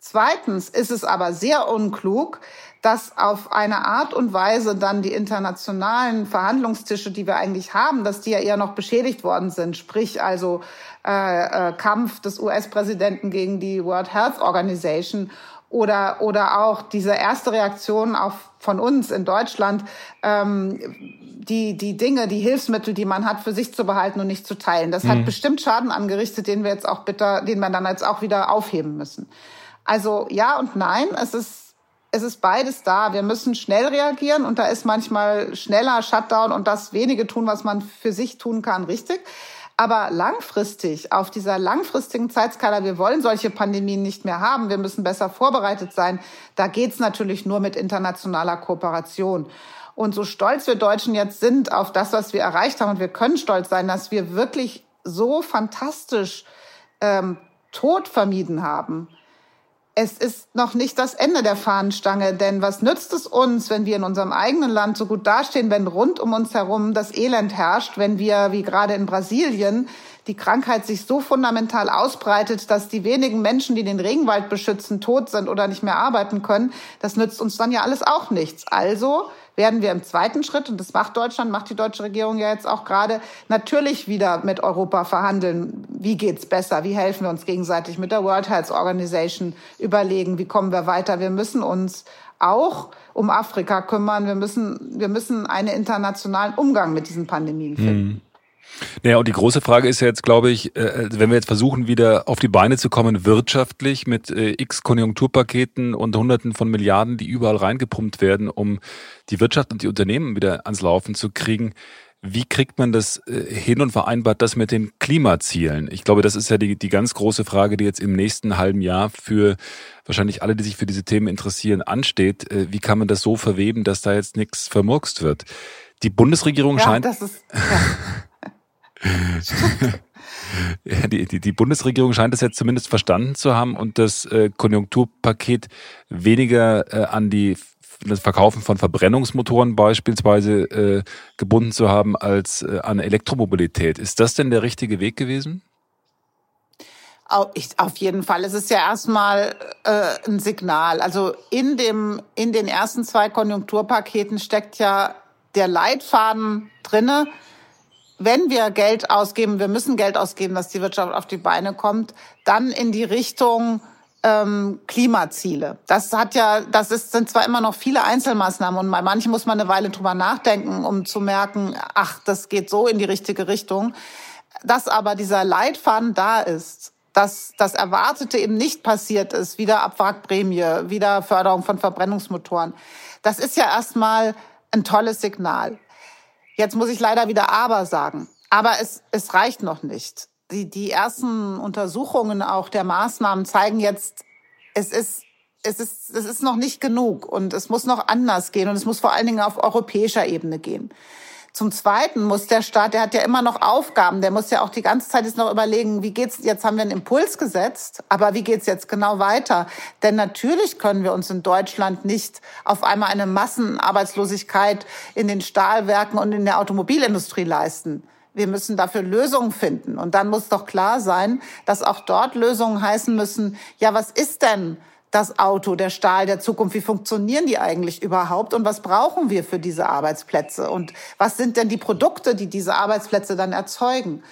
Zweitens ist es aber sehr unklug, dass auf eine Art und Weise dann die internationalen Verhandlungstische, die wir eigentlich haben, dass die ja eher noch beschädigt worden sind. Sprich also äh, äh, Kampf des US-Präsidenten gegen die World Health Organization oder oder auch diese erste Reaktion auf von uns in Deutschland, ähm, die die Dinge, die Hilfsmittel, die man hat, für sich zu behalten und nicht zu teilen. Das mhm. hat bestimmt Schaden angerichtet, den wir jetzt auch bitter, den wir dann jetzt auch wieder aufheben müssen. Also ja und nein, es ist es ist beides da. Wir müssen schnell reagieren und da ist manchmal schneller Shutdown und das wenige tun, was man für sich tun kann, richtig. Aber langfristig, auf dieser langfristigen Zeitskala, wir wollen solche Pandemien nicht mehr haben, wir müssen besser vorbereitet sein, da geht's natürlich nur mit internationaler Kooperation. Und so stolz wir Deutschen jetzt sind auf das, was wir erreicht haben, und wir können stolz sein, dass wir wirklich so fantastisch ähm, Tod vermieden haben, es ist noch nicht das Ende der Fahnenstange, denn was nützt es uns, wenn wir in unserem eigenen Land so gut dastehen, wenn rund um uns herum das Elend herrscht, wenn wir, wie gerade in Brasilien, die Krankheit sich so fundamental ausbreitet, dass die wenigen Menschen, die den Regenwald beschützen, tot sind oder nicht mehr arbeiten können, das nützt uns dann ja alles auch nichts. Also werden wir im zweiten Schritt, und das macht Deutschland, macht die deutsche Regierung ja jetzt auch gerade, natürlich wieder mit Europa verhandeln. Wie geht's besser? Wie helfen wir uns gegenseitig mit der World Health Organization überlegen? Wie kommen wir weiter? Wir müssen uns auch um Afrika kümmern. Wir müssen, wir müssen einen internationalen Umgang mit diesen Pandemien finden. Mhm. Naja, und die große Frage ist ja jetzt, glaube ich, äh, wenn wir jetzt versuchen, wieder auf die Beine zu kommen, wirtschaftlich mit äh, x Konjunkturpaketen und Hunderten von Milliarden, die überall reingepumpt werden, um die Wirtschaft und die Unternehmen wieder ans Laufen zu kriegen. Wie kriegt man das äh, hin und vereinbart das mit den Klimazielen? Ich glaube, das ist ja die, die ganz große Frage, die jetzt im nächsten halben Jahr für wahrscheinlich alle, die sich für diese Themen interessieren, ansteht. Wie kann man das so verweben, dass da jetzt nichts vermurkst wird? Die Bundesregierung ja, scheint. Das ist, ja. Ja, die, die, die Bundesregierung scheint es jetzt zumindest verstanden zu haben und das äh, Konjunkturpaket weniger äh, an die das Verkaufen von Verbrennungsmotoren beispielsweise äh, gebunden zu haben als äh, an Elektromobilität. Ist das denn der richtige Weg gewesen? Auf jeden Fall. Es ist ja erstmal äh, ein Signal. Also in dem in den ersten zwei Konjunkturpaketen steckt ja der Leitfaden drinne. Wenn wir Geld ausgeben, wir müssen Geld ausgeben, dass die Wirtschaft auf die Beine kommt, dann in die Richtung ähm, Klimaziele. Das hat ja, das ist, sind zwar immer noch viele Einzelmaßnahmen und bei manchen muss man eine Weile drüber nachdenken, um zu merken, ach, das geht so in die richtige Richtung. Dass aber dieser Leitfaden da ist, dass das Erwartete eben nicht passiert ist, wieder Abwrackprämie, wieder Förderung von Verbrennungsmotoren. Das ist ja erstmal ein tolles Signal. Jetzt muss ich leider wieder aber sagen. Aber es, es reicht noch nicht die, die ersten Untersuchungen auch der Maßnahmen zeigen jetzt, es ist, es ist, es ist noch nicht genug und es muss noch anders gehen und es muss vor allen Dingen auf europäischer Ebene gehen. Zum Zweiten muss der Staat, der hat ja immer noch Aufgaben, der muss ja auch die ganze Zeit jetzt noch überlegen, wie geht's, jetzt haben wir einen Impuls gesetzt, aber wie geht's jetzt genau weiter? Denn natürlich können wir uns in Deutschland nicht auf einmal eine Massenarbeitslosigkeit in den Stahlwerken und in der Automobilindustrie leisten. Wir müssen dafür Lösungen finden. Und dann muss doch klar sein, dass auch dort Lösungen heißen müssen, ja, was ist denn das Auto, der Stahl der Zukunft? Wie funktionieren die eigentlich überhaupt? Und was brauchen wir für diese Arbeitsplätze? Und was sind denn die Produkte, die diese Arbeitsplätze dann erzeugen?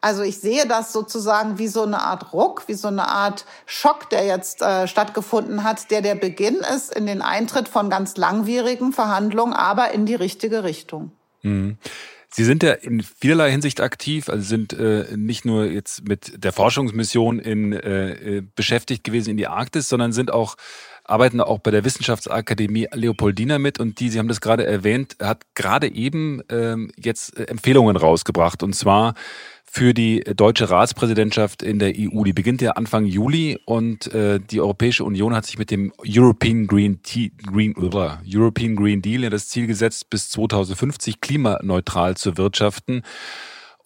Also ich sehe das sozusagen wie so eine Art Ruck, wie so eine Art Schock, der jetzt äh, stattgefunden hat, der der Beginn ist in den Eintritt von ganz langwierigen Verhandlungen, aber in die richtige Richtung. Mhm. Sie sind ja in vielerlei Hinsicht aktiv, also sind äh, nicht nur jetzt mit der Forschungsmission in, äh, äh, beschäftigt gewesen in die Arktis, sondern sind auch arbeiten auch bei der Wissenschaftsakademie Leopoldina mit. Und die, Sie haben das gerade erwähnt, hat gerade eben ähm, jetzt äh, Empfehlungen rausgebracht. Und zwar für die deutsche Ratspräsidentschaft in der EU. Die beginnt ja Anfang Juli und äh, die Europäische Union hat sich mit dem European Green, Green, uh, European Green Deal ja das Ziel gesetzt, bis 2050 klimaneutral zu wirtschaften.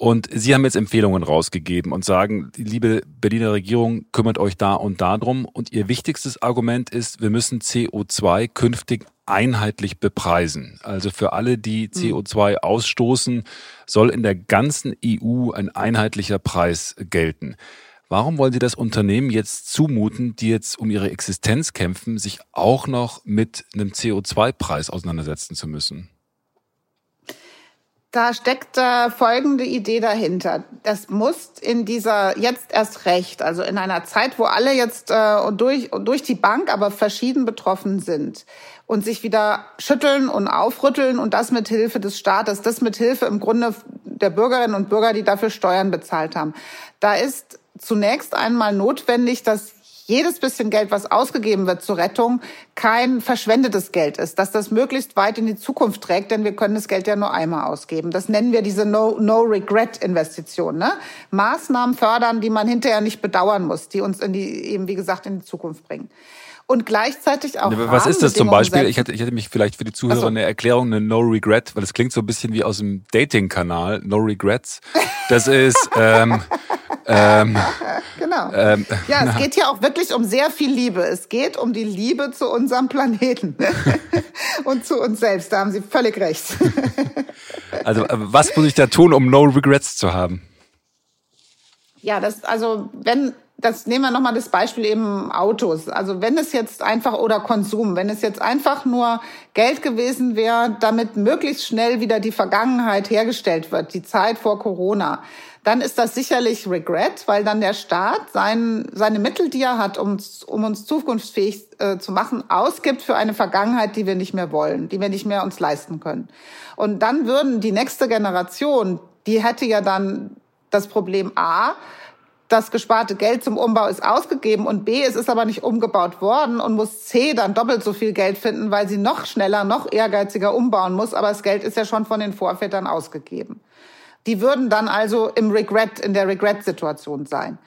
Und Sie haben jetzt Empfehlungen rausgegeben und sagen, liebe Berliner Regierung, kümmert euch da und da drum. Und Ihr wichtigstes Argument ist, wir müssen CO2 künftig einheitlich bepreisen. Also für alle, die hm. CO2 ausstoßen, soll in der ganzen EU ein einheitlicher Preis gelten. Warum wollen Sie das Unternehmen jetzt zumuten, die jetzt um ihre Existenz kämpfen, sich auch noch mit einem CO2-Preis auseinandersetzen zu müssen? Da steckt äh, folgende Idee dahinter. Das muss in dieser jetzt erst recht, also in einer Zeit, wo alle jetzt äh, durch, durch die Bank aber verschieden betroffen sind und sich wieder schütteln und aufrütteln und das mit Hilfe des Staates, das mit Hilfe im Grunde der Bürgerinnen und Bürger, die dafür Steuern bezahlt haben. Da ist zunächst einmal notwendig, dass jedes bisschen Geld, was ausgegeben wird zur Rettung, kein verschwendetes Geld ist, dass das möglichst weit in die Zukunft trägt, denn wir können das Geld ja nur einmal ausgeben. Das nennen wir diese No-Regret-Investition. No ne? Maßnahmen fördern, die man hinterher nicht bedauern muss, die uns in die, eben wie gesagt, in die Zukunft bringen und gleichzeitig auch. Was ist das zum Beispiel? Ich hätte, ich hätte mich vielleicht für die Zuhörer so. eine Erklärung, eine No Regret, weil das klingt so ein bisschen wie aus dem Dating-Kanal, No Regrets. Das ist ähm, ähm, genau. Ähm, ja, es geht hier auch wirklich um sehr viel Liebe. Es geht um die Liebe zu unserem Planeten und zu uns selbst. Da haben Sie völlig recht. also, äh, was muss ich da tun, um No Regrets zu haben? Ja, das, also, wenn das nehmen wir nochmal das Beispiel eben Autos. Also wenn es jetzt einfach oder Konsum, wenn es jetzt einfach nur Geld gewesen wäre, damit möglichst schnell wieder die Vergangenheit hergestellt wird, die Zeit vor Corona, dann ist das sicherlich Regret, weil dann der Staat sein, seine Mittel, die er hat, um, um uns zukunftsfähig äh, zu machen, ausgibt für eine Vergangenheit, die wir nicht mehr wollen, die wir nicht mehr uns leisten können. Und dann würden die nächste Generation, die hätte ja dann das Problem A, das gesparte Geld zum Umbau ist ausgegeben und B, es ist aber nicht umgebaut worden und muss C dann doppelt so viel Geld finden, weil sie noch schneller, noch ehrgeiziger umbauen muss, aber das Geld ist ja schon von den Vorvätern ausgegeben. Die würden dann also im Regret, in der Regret-Situation sein.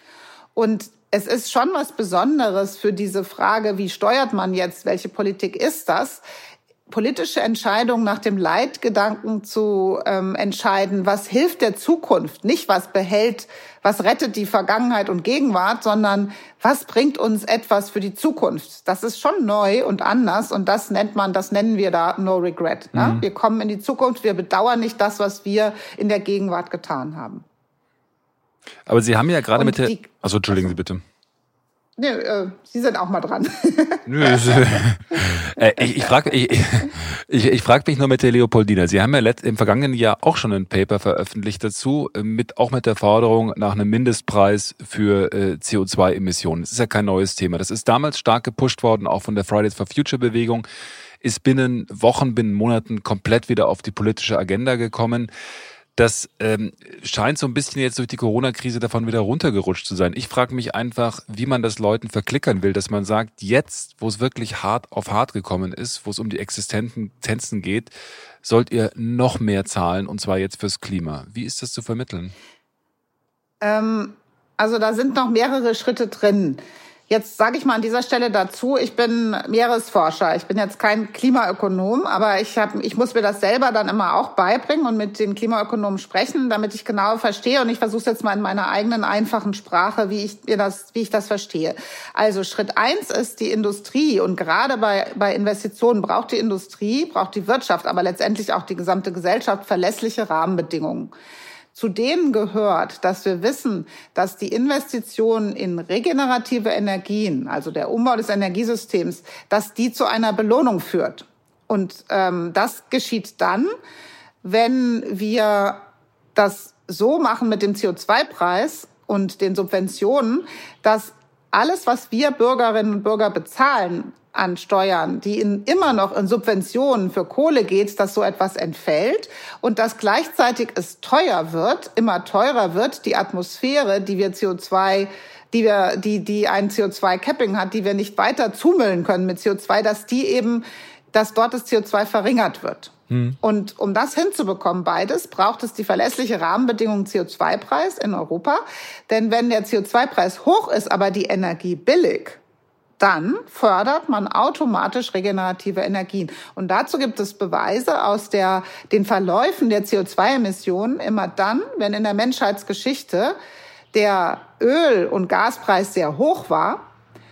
Und es ist schon was Besonderes für diese Frage, wie steuert man jetzt, welche Politik ist das? Politische Entscheidung nach dem Leitgedanken zu ähm, entscheiden, was hilft der Zukunft, nicht was behält, was rettet die Vergangenheit und Gegenwart, sondern was bringt uns etwas für die Zukunft. Das ist schon neu und anders und das nennt man, das nennen wir da No Regret. Ne? Mhm. Wir kommen in die Zukunft, wir bedauern nicht das, was wir in der Gegenwart getan haben. Aber Sie haben ja gerade mit der, also entschuldigen Sie bitte. Nee, äh, Sie sind auch mal dran. Nö, äh, ich, ich frage ich, ich, ich frag mich nur mit der Leopoldina. Sie haben ja im vergangenen Jahr auch schon ein Paper veröffentlicht dazu, äh, mit, auch mit der Forderung nach einem Mindestpreis für äh, CO2-Emissionen. Das ist ja kein neues Thema. Das ist damals stark gepusht worden, auch von der Fridays for Future Bewegung, ist binnen Wochen, binnen Monaten komplett wieder auf die politische Agenda gekommen das ähm, scheint so ein bisschen jetzt durch die Corona-Krise davon wieder runtergerutscht zu sein. Ich frage mich einfach, wie man das Leuten verklickern will, dass man sagt, jetzt, wo es wirklich hart auf hart gekommen ist, wo es um die Existenzen geht, sollt ihr noch mehr zahlen und zwar jetzt fürs Klima. Wie ist das zu vermitteln? Ähm, also da sind noch mehrere Schritte drin. Jetzt sage ich mal an dieser Stelle dazu, ich bin Meeresforscher. Ich bin jetzt kein Klimaökonom, aber ich, hab, ich muss mir das selber dann immer auch beibringen und mit den Klimaökonomen sprechen, damit ich genau verstehe. Und ich versuche jetzt mal in meiner eigenen einfachen Sprache, wie ich, mir das, wie ich das verstehe. Also Schritt eins ist die Industrie. Und gerade bei, bei Investitionen braucht die Industrie, braucht die Wirtschaft, aber letztendlich auch die gesamte Gesellschaft verlässliche Rahmenbedingungen. Zu denen gehört, dass wir wissen, dass die Investitionen in regenerative Energien, also der Umbau des Energiesystems, dass die zu einer Belohnung führt. Und ähm, das geschieht dann, wenn wir das so machen mit dem CO2-Preis und den Subventionen, dass alles, was wir Bürgerinnen und Bürger bezahlen, an Steuern, die in, immer noch in Subventionen für Kohle geht, dass so etwas entfällt und dass gleichzeitig es teuer wird, immer teurer wird, die Atmosphäre, die wir CO2 die wir, die, die ein CO2-Capping hat, die wir nicht weiter zumüllen können mit CO2, dass die eben, dass dort das CO2 verringert wird. Hm. Und um das hinzubekommen, beides, braucht es die verlässliche Rahmenbedingung CO2-Preis in Europa. Denn wenn der CO2-Preis hoch ist, aber die Energie billig, dann fördert man automatisch regenerative Energien. Und dazu gibt es Beweise aus der, den Verläufen der CO2-Emissionen immer dann, wenn in der Menschheitsgeschichte der Öl- und Gaspreis sehr hoch war,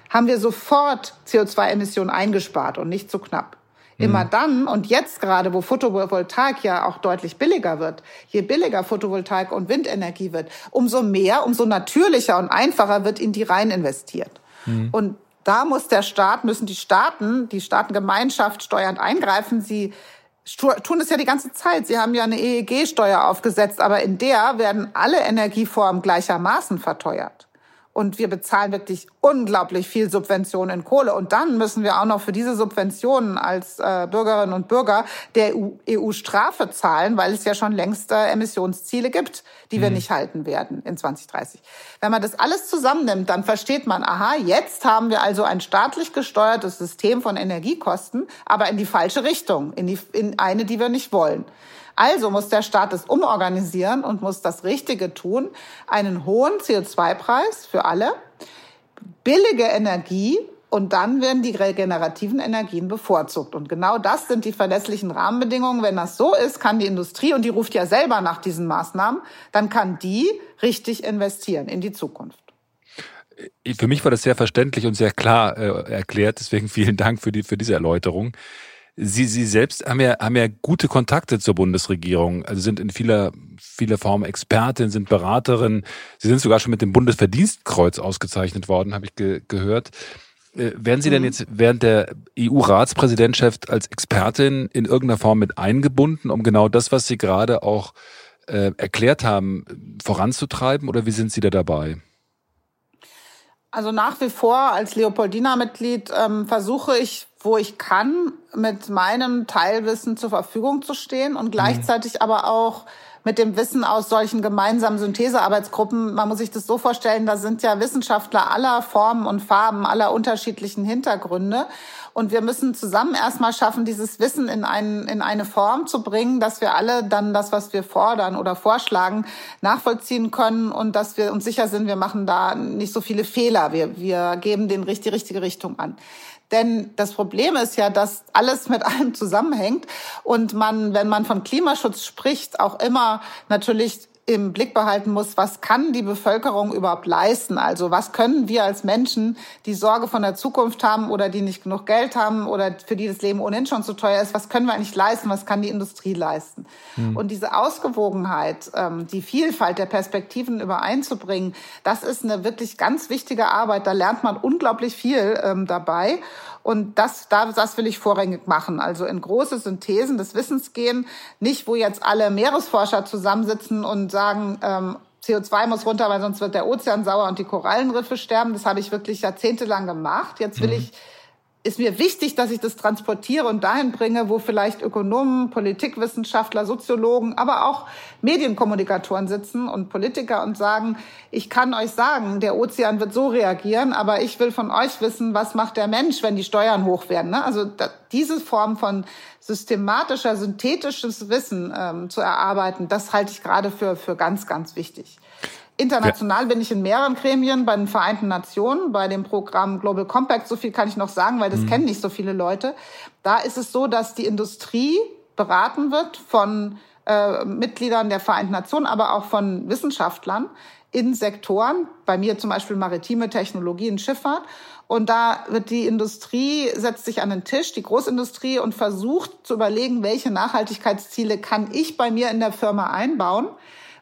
haben wir sofort CO2-Emissionen eingespart und nicht zu so knapp. Immer mhm. dann und jetzt gerade, wo Photovoltaik ja auch deutlich billiger wird, je billiger Photovoltaik und Windenergie wird, umso mehr, umso natürlicher und einfacher wird in die rein investiert. Mhm. Und da muss der Staat, müssen die Staaten, die Staatengemeinschaft steuernd eingreifen. Sie tun es ja die ganze Zeit. Sie haben ja eine EEG-Steuer aufgesetzt, aber in der werden alle Energieformen gleichermaßen verteuert und wir bezahlen wirklich unglaublich viel Subventionen in Kohle. Und dann müssen wir auch noch für diese Subventionen als äh, Bürgerinnen und Bürger der EU, EU Strafe zahlen, weil es ja schon längst äh, Emissionsziele gibt, die mhm. wir nicht halten werden in 2030. Wenn man das alles zusammennimmt, dann versteht man, aha, jetzt haben wir also ein staatlich gesteuertes System von Energiekosten, aber in die falsche Richtung, in, die, in eine, die wir nicht wollen. Also muss der Staat es umorganisieren und muss das Richtige tun, einen hohen CO2-Preis für alle, billige Energie und dann werden die regenerativen Energien bevorzugt. Und genau das sind die verlässlichen Rahmenbedingungen. Wenn das so ist, kann die Industrie, und die ruft ja selber nach diesen Maßnahmen, dann kann die richtig investieren in die Zukunft. Für mich war das sehr verständlich und sehr klar äh, erklärt. Deswegen vielen Dank für, die, für diese Erläuterung. Sie, Sie selbst haben ja, haben ja gute Kontakte zur Bundesregierung, also sind in vieler, vieler Form Expertin, sind Beraterin. Sie sind sogar schon mit dem Bundesverdienstkreuz ausgezeichnet worden, habe ich ge gehört. Äh, werden Sie denn mhm. jetzt während der EU-Ratspräsidentschaft als Expertin in irgendeiner Form mit eingebunden, um genau das, was Sie gerade auch äh, erklärt haben, voranzutreiben oder wie sind Sie da dabei? Also nach wie vor als Leopoldina-Mitglied ähm, versuche ich, wo ich kann, mit meinem Teilwissen zur Verfügung zu stehen und mhm. gleichzeitig mhm. aber auch mit dem Wissen aus solchen gemeinsamen Synthesearbeitsgruppen. Man muss sich das so vorstellen, da sind ja Wissenschaftler aller Formen und Farben, aller unterschiedlichen Hintergründe. Und wir müssen zusammen erstmal schaffen, dieses Wissen in, ein, in eine Form zu bringen, dass wir alle dann das, was wir fordern oder vorschlagen, nachvollziehen können und dass wir uns sicher sind, wir machen da nicht so viele Fehler. Wir, wir geben den die richtige Richtung an. Denn das Problem ist ja, dass alles mit allem zusammenhängt. Und man, wenn man von Klimaschutz spricht, auch immer natürlich im Blick behalten muss, was kann die Bevölkerung überhaupt leisten? Also was können wir als Menschen, die Sorge von der Zukunft haben oder die nicht genug Geld haben oder für die das Leben ohnehin schon zu teuer ist, was können wir eigentlich leisten? Was kann die Industrie leisten? Mhm. Und diese Ausgewogenheit, ähm, die Vielfalt der Perspektiven übereinzubringen, das ist eine wirklich ganz wichtige Arbeit. Da lernt man unglaublich viel ähm, dabei. Und das, das will ich vorrangig machen. Also in große Synthesen des Wissens gehen. Nicht, wo jetzt alle Meeresforscher zusammensitzen und sagen, ähm, CO2 muss runter, weil sonst wird der Ozean sauer und die Korallenriffe sterben. Das habe ich wirklich jahrzehntelang gemacht. Jetzt will mhm. ich ist mir wichtig, dass ich das transportiere und dahin bringe, wo vielleicht Ökonomen, Politikwissenschaftler, Soziologen, aber auch Medienkommunikatoren sitzen und Politiker und sagen, ich kann euch sagen, der Ozean wird so reagieren, aber ich will von euch wissen, was macht der Mensch, wenn die Steuern hoch werden. Ne? Also diese Form von systematischer, synthetisches Wissen ähm, zu erarbeiten, das halte ich gerade für, für ganz, ganz wichtig. International ja. bin ich in mehreren Gremien, bei den Vereinten Nationen, bei dem Programm Global Compact, so viel kann ich noch sagen, weil das mhm. kennen nicht so viele Leute. Da ist es so, dass die Industrie beraten wird von äh, Mitgliedern der Vereinten Nationen, aber auch von Wissenschaftlern in Sektoren, bei mir zum Beispiel maritime Technologien, Schifffahrt. Und da wird die Industrie, setzt sich an den Tisch, die Großindustrie, und versucht zu überlegen, welche Nachhaltigkeitsziele kann ich bei mir in der Firma einbauen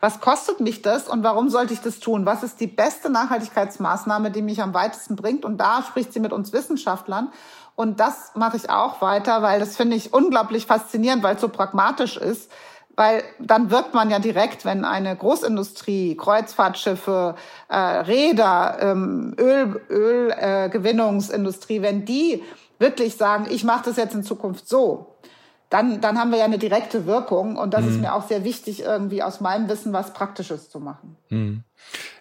was kostet mich das und warum sollte ich das tun? Was ist die beste Nachhaltigkeitsmaßnahme, die mich am weitesten bringt? Und da spricht sie mit uns Wissenschaftlern. Und das mache ich auch weiter, weil das finde ich unglaublich faszinierend, weil es so pragmatisch ist. Weil dann wirkt man ja direkt, wenn eine Großindustrie, Kreuzfahrtschiffe, äh, Räder, ähm, Öl, Ölgewinnungsindustrie, äh, wenn die wirklich sagen, ich mache das jetzt in Zukunft so, dann, dann haben wir ja eine direkte Wirkung. Und das mhm. ist mir auch sehr wichtig, irgendwie aus meinem Wissen was Praktisches zu machen. Mhm.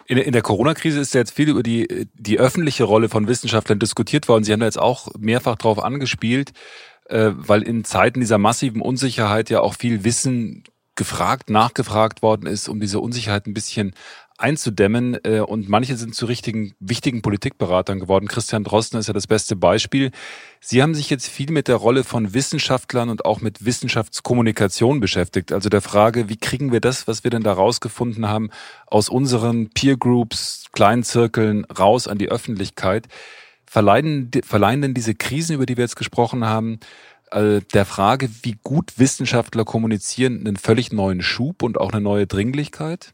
In, in der Corona-Krise ist jetzt viel über die, die öffentliche Rolle von Wissenschaftlern diskutiert worden. Sie haben da jetzt auch mehrfach drauf angespielt, äh, weil in Zeiten dieser massiven Unsicherheit ja auch viel Wissen gefragt, nachgefragt worden ist, um diese Unsicherheit ein bisschen einzudämmen. Äh, und manche sind zu richtigen, wichtigen Politikberatern geworden. Christian Drosten ist ja das beste Beispiel. Sie haben sich jetzt viel mit der Rolle von Wissenschaftlern und auch mit Wissenschaftskommunikation beschäftigt. Also der Frage, wie kriegen wir das, was wir denn da rausgefunden haben, aus unseren Peer Groups, kleinen Zirkeln raus an die Öffentlichkeit? Verleihen, verleihen denn diese Krisen, über die wir jetzt gesprochen haben, äh, der Frage, wie gut Wissenschaftler kommunizieren, einen völlig neuen Schub und auch eine neue Dringlichkeit?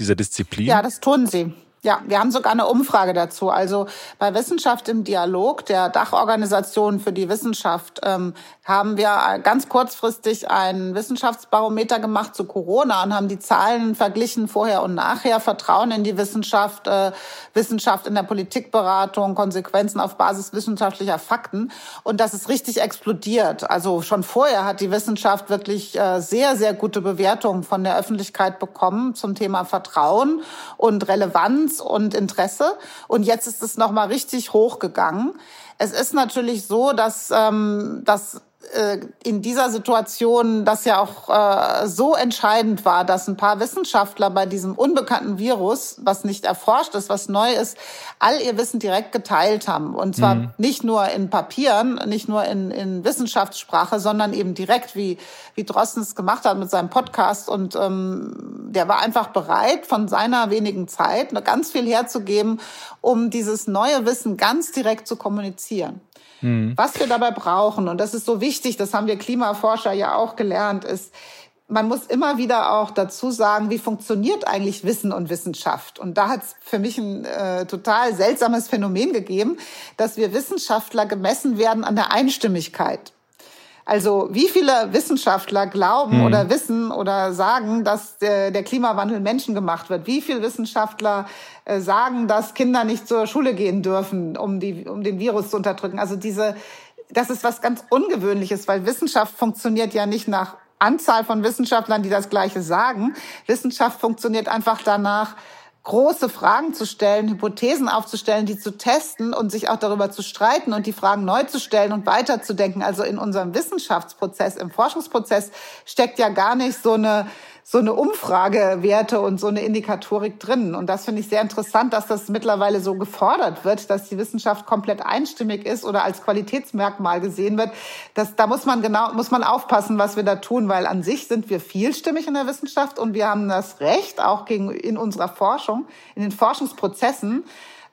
Dieser Disziplin? Ja, das tun sie. Ja, wir haben sogar eine Umfrage dazu. Also bei Wissenschaft im Dialog, der Dachorganisation für die Wissenschaft, ähm, haben wir ganz kurzfristig ein Wissenschaftsbarometer gemacht zu Corona und haben die Zahlen verglichen vorher und nachher, Vertrauen in die Wissenschaft, äh, Wissenschaft in der Politikberatung, Konsequenzen auf Basis wissenschaftlicher Fakten. Und das ist richtig explodiert. Also schon vorher hat die Wissenschaft wirklich äh, sehr, sehr gute Bewertungen von der Öffentlichkeit bekommen zum Thema Vertrauen und Relevanz Relevanz und Interesse. Und jetzt ist es nochmal richtig hochgegangen. Es ist natürlich so, dass, ähm, dass äh, in dieser Situation das ja auch äh, so entscheidend war, dass ein paar Wissenschaftler bei diesem unbekannten Virus, was nicht erforscht ist, was neu ist, all ihr Wissen direkt geteilt haben. Und zwar mhm. nicht nur in Papieren, nicht nur in, in Wissenschaftssprache, sondern eben direkt, wie, wie Drosten es gemacht hat mit seinem Podcast. Und ähm, der war einfach bereit, von seiner wenigen Zeit ganz viel herzugeben, um dieses neue Wissen ganz direkt zu kommunizieren. Mhm. Was wir dabei brauchen, und das ist so wichtig, das haben wir Klimaforscher ja auch gelernt, ist, man muss immer wieder auch dazu sagen, wie funktioniert eigentlich Wissen und Wissenschaft. Und da hat es für mich ein äh, total seltsames Phänomen gegeben, dass wir Wissenschaftler gemessen werden an der Einstimmigkeit. Also wie viele Wissenschaftler glauben hm. oder wissen oder sagen, dass der, der Klimawandel menschengemacht wird? Wie viele Wissenschaftler äh, sagen, dass Kinder nicht zur Schule gehen dürfen, um, die, um den Virus zu unterdrücken? Also diese, das ist was ganz Ungewöhnliches, weil Wissenschaft funktioniert ja nicht nach Anzahl von Wissenschaftlern, die das Gleiche sagen. Wissenschaft funktioniert einfach danach, große Fragen zu stellen, Hypothesen aufzustellen, die zu testen und sich auch darüber zu streiten und die Fragen neu zu stellen und weiterzudenken. Also in unserem Wissenschaftsprozess, im Forschungsprozess steckt ja gar nicht so eine so eine Umfragewerte und so eine Indikatorik drin. Und das finde ich sehr interessant, dass das mittlerweile so gefordert wird, dass die Wissenschaft komplett einstimmig ist oder als Qualitätsmerkmal gesehen wird. Das, da muss man genau, muss man aufpassen, was wir da tun, weil an sich sind wir vielstimmig in der Wissenschaft und wir haben das Recht, auch gegen, in unserer Forschung, in den Forschungsprozessen,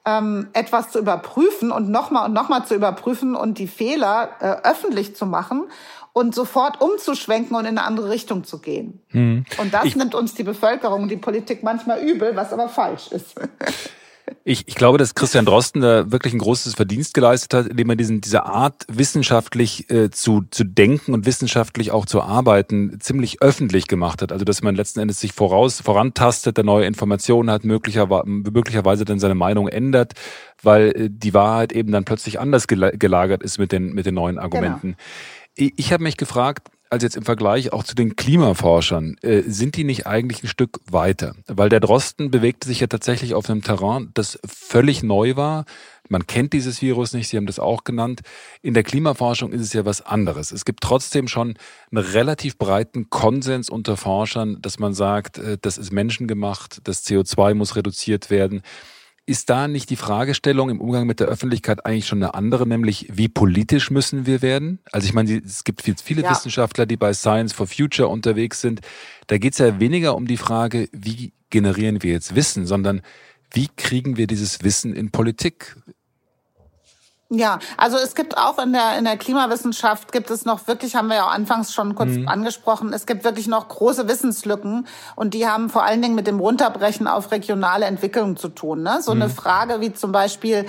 ähm, etwas zu überprüfen und nochmal und nochmal zu überprüfen und die Fehler äh, öffentlich zu machen und sofort umzuschwenken und in eine andere Richtung zu gehen. Hm. Und das ich, nimmt uns die Bevölkerung, die Politik manchmal übel, was aber falsch ist. Ich, ich glaube, dass Christian Drosten da wirklich ein großes Verdienst geleistet hat, indem er diesen, diese Art, wissenschaftlich äh, zu, zu denken und wissenschaftlich auch zu arbeiten, ziemlich öffentlich gemacht hat. Also, dass man letzten Endes sich voraus, vorantastet, der neue Informationen hat, möglicherweise, möglicherweise dann seine Meinung ändert, weil äh, die Wahrheit eben dann plötzlich anders gelagert ist mit den, mit den neuen Argumenten. Genau. Ich, habe mich gefragt, also jetzt im Vergleich auch zu den Klimaforschern, äh, sind die nicht eigentlich ein Stück weiter? Weil der Drosten bewegte sich ja tatsächlich auf einem Terrain, das völlig neu war. Man kennt dieses Virus nicht, Sie haben das auch genannt. In der Klimaforschung ist es ja was anderes. Es gibt trotzdem schon einen relativ breiten Konsens unter Forschern, dass man sagt, äh, das ist menschengemacht, das CO2 muss reduziert werden. Ist da nicht die Fragestellung im Umgang mit der Öffentlichkeit eigentlich schon eine andere, nämlich wie politisch müssen wir werden? Also ich meine, es gibt viele ja. Wissenschaftler, die bei Science for Future unterwegs sind. Da geht es ja weniger um die Frage, wie generieren wir jetzt Wissen, sondern wie kriegen wir dieses Wissen in Politik? Ja, also es gibt auch in der, in der Klimawissenschaft gibt es noch wirklich, haben wir ja auch anfangs schon kurz mhm. angesprochen, es gibt wirklich noch große Wissenslücken und die haben vor allen Dingen mit dem Runterbrechen auf regionale Entwicklung zu tun. Ne? So mhm. eine Frage wie zum Beispiel,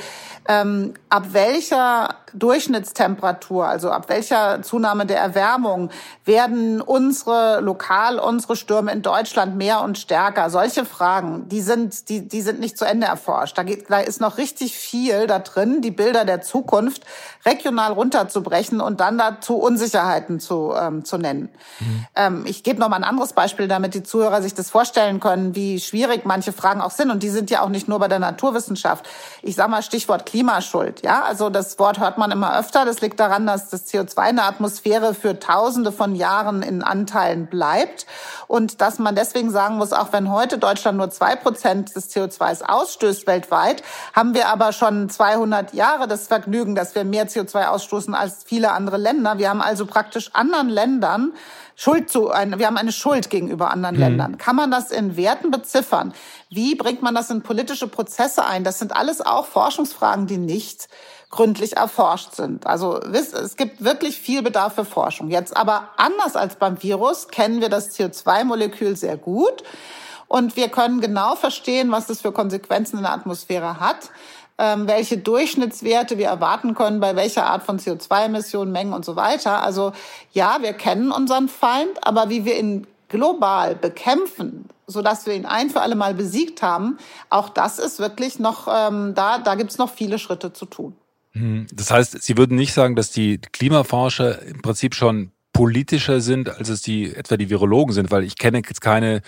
ähm, ab welcher Durchschnittstemperatur, also ab welcher Zunahme der Erwärmung werden unsere lokal unsere Stürme in Deutschland mehr und stärker? Solche Fragen, die sind die die sind nicht zu Ende erforscht. Da geht da ist noch richtig viel da drin, die Bilder der Zukunft regional runterzubrechen und dann dazu Unsicherheiten zu ähm, zu nennen. Mhm. Ähm, ich gebe noch mal ein anderes Beispiel, damit die Zuhörer sich das vorstellen können, wie schwierig manche Fragen auch sind und die sind ja auch nicht nur bei der Naturwissenschaft. Ich sage mal Stichwort Klimaschuld. Ja, also das Wort hört man immer öfter. Das liegt daran, dass das CO2 in der Atmosphäre für Tausende von Jahren in Anteilen bleibt und dass man deswegen sagen muss, auch wenn heute Deutschland nur zwei Prozent des CO2s ausstößt weltweit, haben wir aber schon 200 Jahre das Vergnügen, dass wir mehr CO2 ausstoßen als viele andere Länder. Wir haben also praktisch anderen Ländern Schuld zu, wir haben eine Schuld gegenüber anderen mhm. Ländern. Kann man das in Werten beziffern? Wie bringt man das in politische Prozesse ein? Das sind alles auch Forschungsfragen, die nicht gründlich erforscht sind. Also es gibt wirklich viel Bedarf für Forschung. Jetzt aber anders als beim Virus kennen wir das CO2-Molekül sehr gut und wir können genau verstehen, was das für Konsequenzen in der Atmosphäre hat, welche Durchschnittswerte wir erwarten können, bei welcher Art von CO2-Emissionen, Mengen und so weiter. Also ja, wir kennen unseren Feind, aber wie wir ihn global bekämpfen, so wir ihn ein für alle Mal besiegt haben, auch das ist wirklich noch ähm, da. Da gibt's noch viele Schritte zu tun. Hm. Das heißt, Sie würden nicht sagen, dass die Klimaforscher im Prinzip schon politischer sind, als es die etwa die Virologen sind, weil ich kenne jetzt keine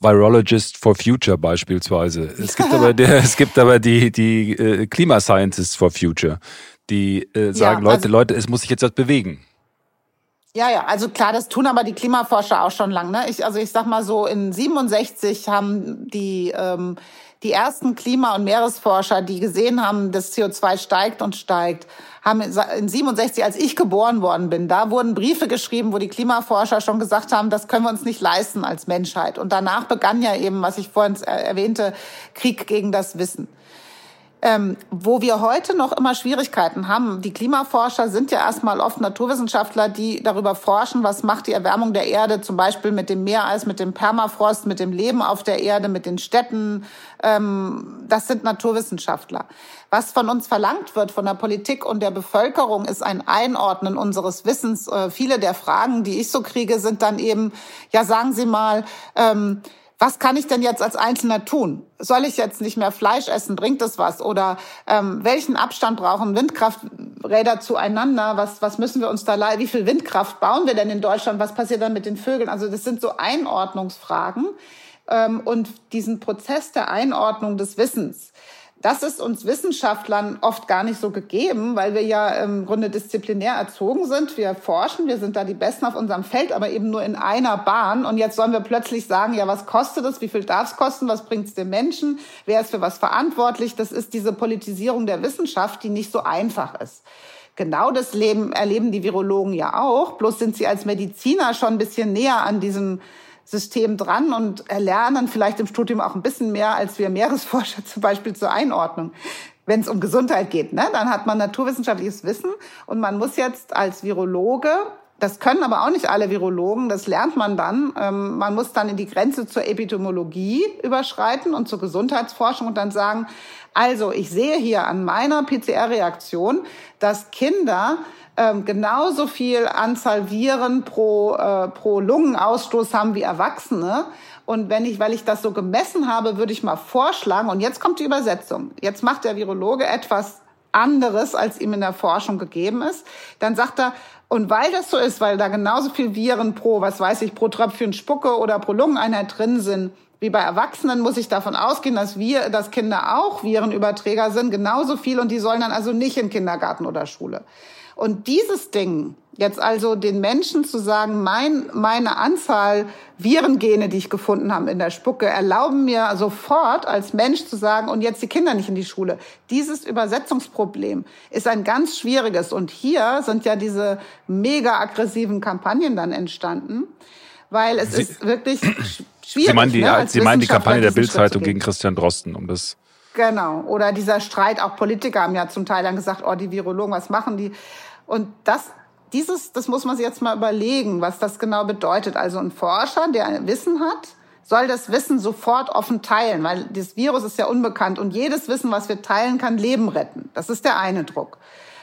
Virologist for Future beispielsweise. Es gibt aber der, es gibt aber die die äh, Klimascientists for Future, die äh, sagen ja, also, Leute, Leute, es muss sich jetzt was bewegen. Ja, ja, also klar, das tun aber die Klimaforscher auch schon lang. Ne? Ich, also ich sag mal so, in 67 haben die ähm, die ersten Klima- und Meeresforscher, die gesehen haben, dass CO2 steigt und steigt, haben in 67, als ich geboren worden bin, da wurden Briefe geschrieben, wo die Klimaforscher schon gesagt haben, das können wir uns nicht leisten als Menschheit. Und danach begann ja eben, was ich vorhin erwähnte, Krieg gegen das Wissen. Ähm, wo wir heute noch immer Schwierigkeiten haben. Die Klimaforscher sind ja erstmal oft Naturwissenschaftler, die darüber forschen, was macht die Erwärmung der Erde, zum Beispiel mit dem Meereis, mit dem Permafrost, mit dem Leben auf der Erde, mit den Städten. Ähm, das sind Naturwissenschaftler. Was von uns verlangt wird, von der Politik und der Bevölkerung, ist ein Einordnen unseres Wissens. Äh, viele der Fragen, die ich so kriege, sind dann eben, ja, sagen Sie mal, ähm, was kann ich denn jetzt als Einzelner tun? Soll ich jetzt nicht mehr Fleisch essen? Bringt das was? Oder ähm, welchen Abstand brauchen Windkrafträder zueinander? Was, was müssen wir uns da leiden? Wie viel Windkraft bauen wir denn in Deutschland? Was passiert dann mit den Vögeln? Also das sind so Einordnungsfragen. Ähm, und diesen Prozess der Einordnung des Wissens, Das ist uns Wissenschaftlern oft gar nicht so gegeben, weil wir ja im Grunde disziplinär erzogen sind. Wir forschen, wir sind da die Besten auf unserem Feld, aber eben nur in einer Bahn. Und jetzt sollen wir plötzlich sagen, ja, was kostet es? Wie viel darf es kosten? Was bringt es den Menschen? Wer ist für was verantwortlich? Das ist diese Politisierung der Wissenschaft, die nicht so einfach ist. Genau das Leben erleben die Virologen ja auch. Bloß sind sie als Mediziner schon ein bisschen näher an diesem System dran und erlernen vielleicht im Studium auch ein bisschen mehr als wir Meeresforscher zum Beispiel zur Einordnung. Wenn es um Gesundheit geht, ne? dann hat man naturwissenschaftliches Wissen und man muss jetzt als Virologe das können aber auch nicht alle Virologen, das lernt man dann. Ähm, man muss dann in die Grenze zur Epidemiologie überschreiten und zur Gesundheitsforschung und dann sagen, also ich sehe hier an meiner PCR-Reaktion, dass Kinder ähm, genauso viel Anzahl Viren pro, äh, pro Lungenausstoß haben wie Erwachsene. Und wenn ich, weil ich das so gemessen habe, würde ich mal vorschlagen, und jetzt kommt die Übersetzung. Jetzt macht der Virologe etwas anderes, als ihm in der Forschung gegeben ist. Dann sagt er, und weil das so ist, weil da genauso viel Viren pro, was weiß ich, pro Tröpfchen Spucke oder pro Lungeneinheit drin sind, wie bei Erwachsenen muss ich davon ausgehen, dass wir, dass Kinder auch Virenüberträger sind, genauso viel und die sollen dann also nicht in Kindergarten oder Schule. Und dieses Ding, jetzt also den Menschen zu sagen, mein, meine Anzahl Virengene, die ich gefunden habe in der Spucke, erlauben mir sofort als Mensch zu sagen, und jetzt die Kinder nicht in die Schule. Dieses Übersetzungsproblem ist ein ganz schwieriges. Und hier sind ja diese mega aggressiven Kampagnen dann entstanden, weil es Sie, ist wirklich schwierig. Sie meinen die, ne, Sie meinen die Kampagne der Bildzeitung gegen Christian Drosten, um das Genau. Oder dieser Streit, auch Politiker haben ja zum Teil dann gesagt, oh, die Virologen, was machen die? Und das, dieses, das muss man sich jetzt mal überlegen, was das genau bedeutet. Also ein Forscher, der ein Wissen hat, soll das Wissen sofort offen teilen, weil das Virus ist ja unbekannt und jedes Wissen, was wir teilen, kann Leben retten. Das ist der eine Druck.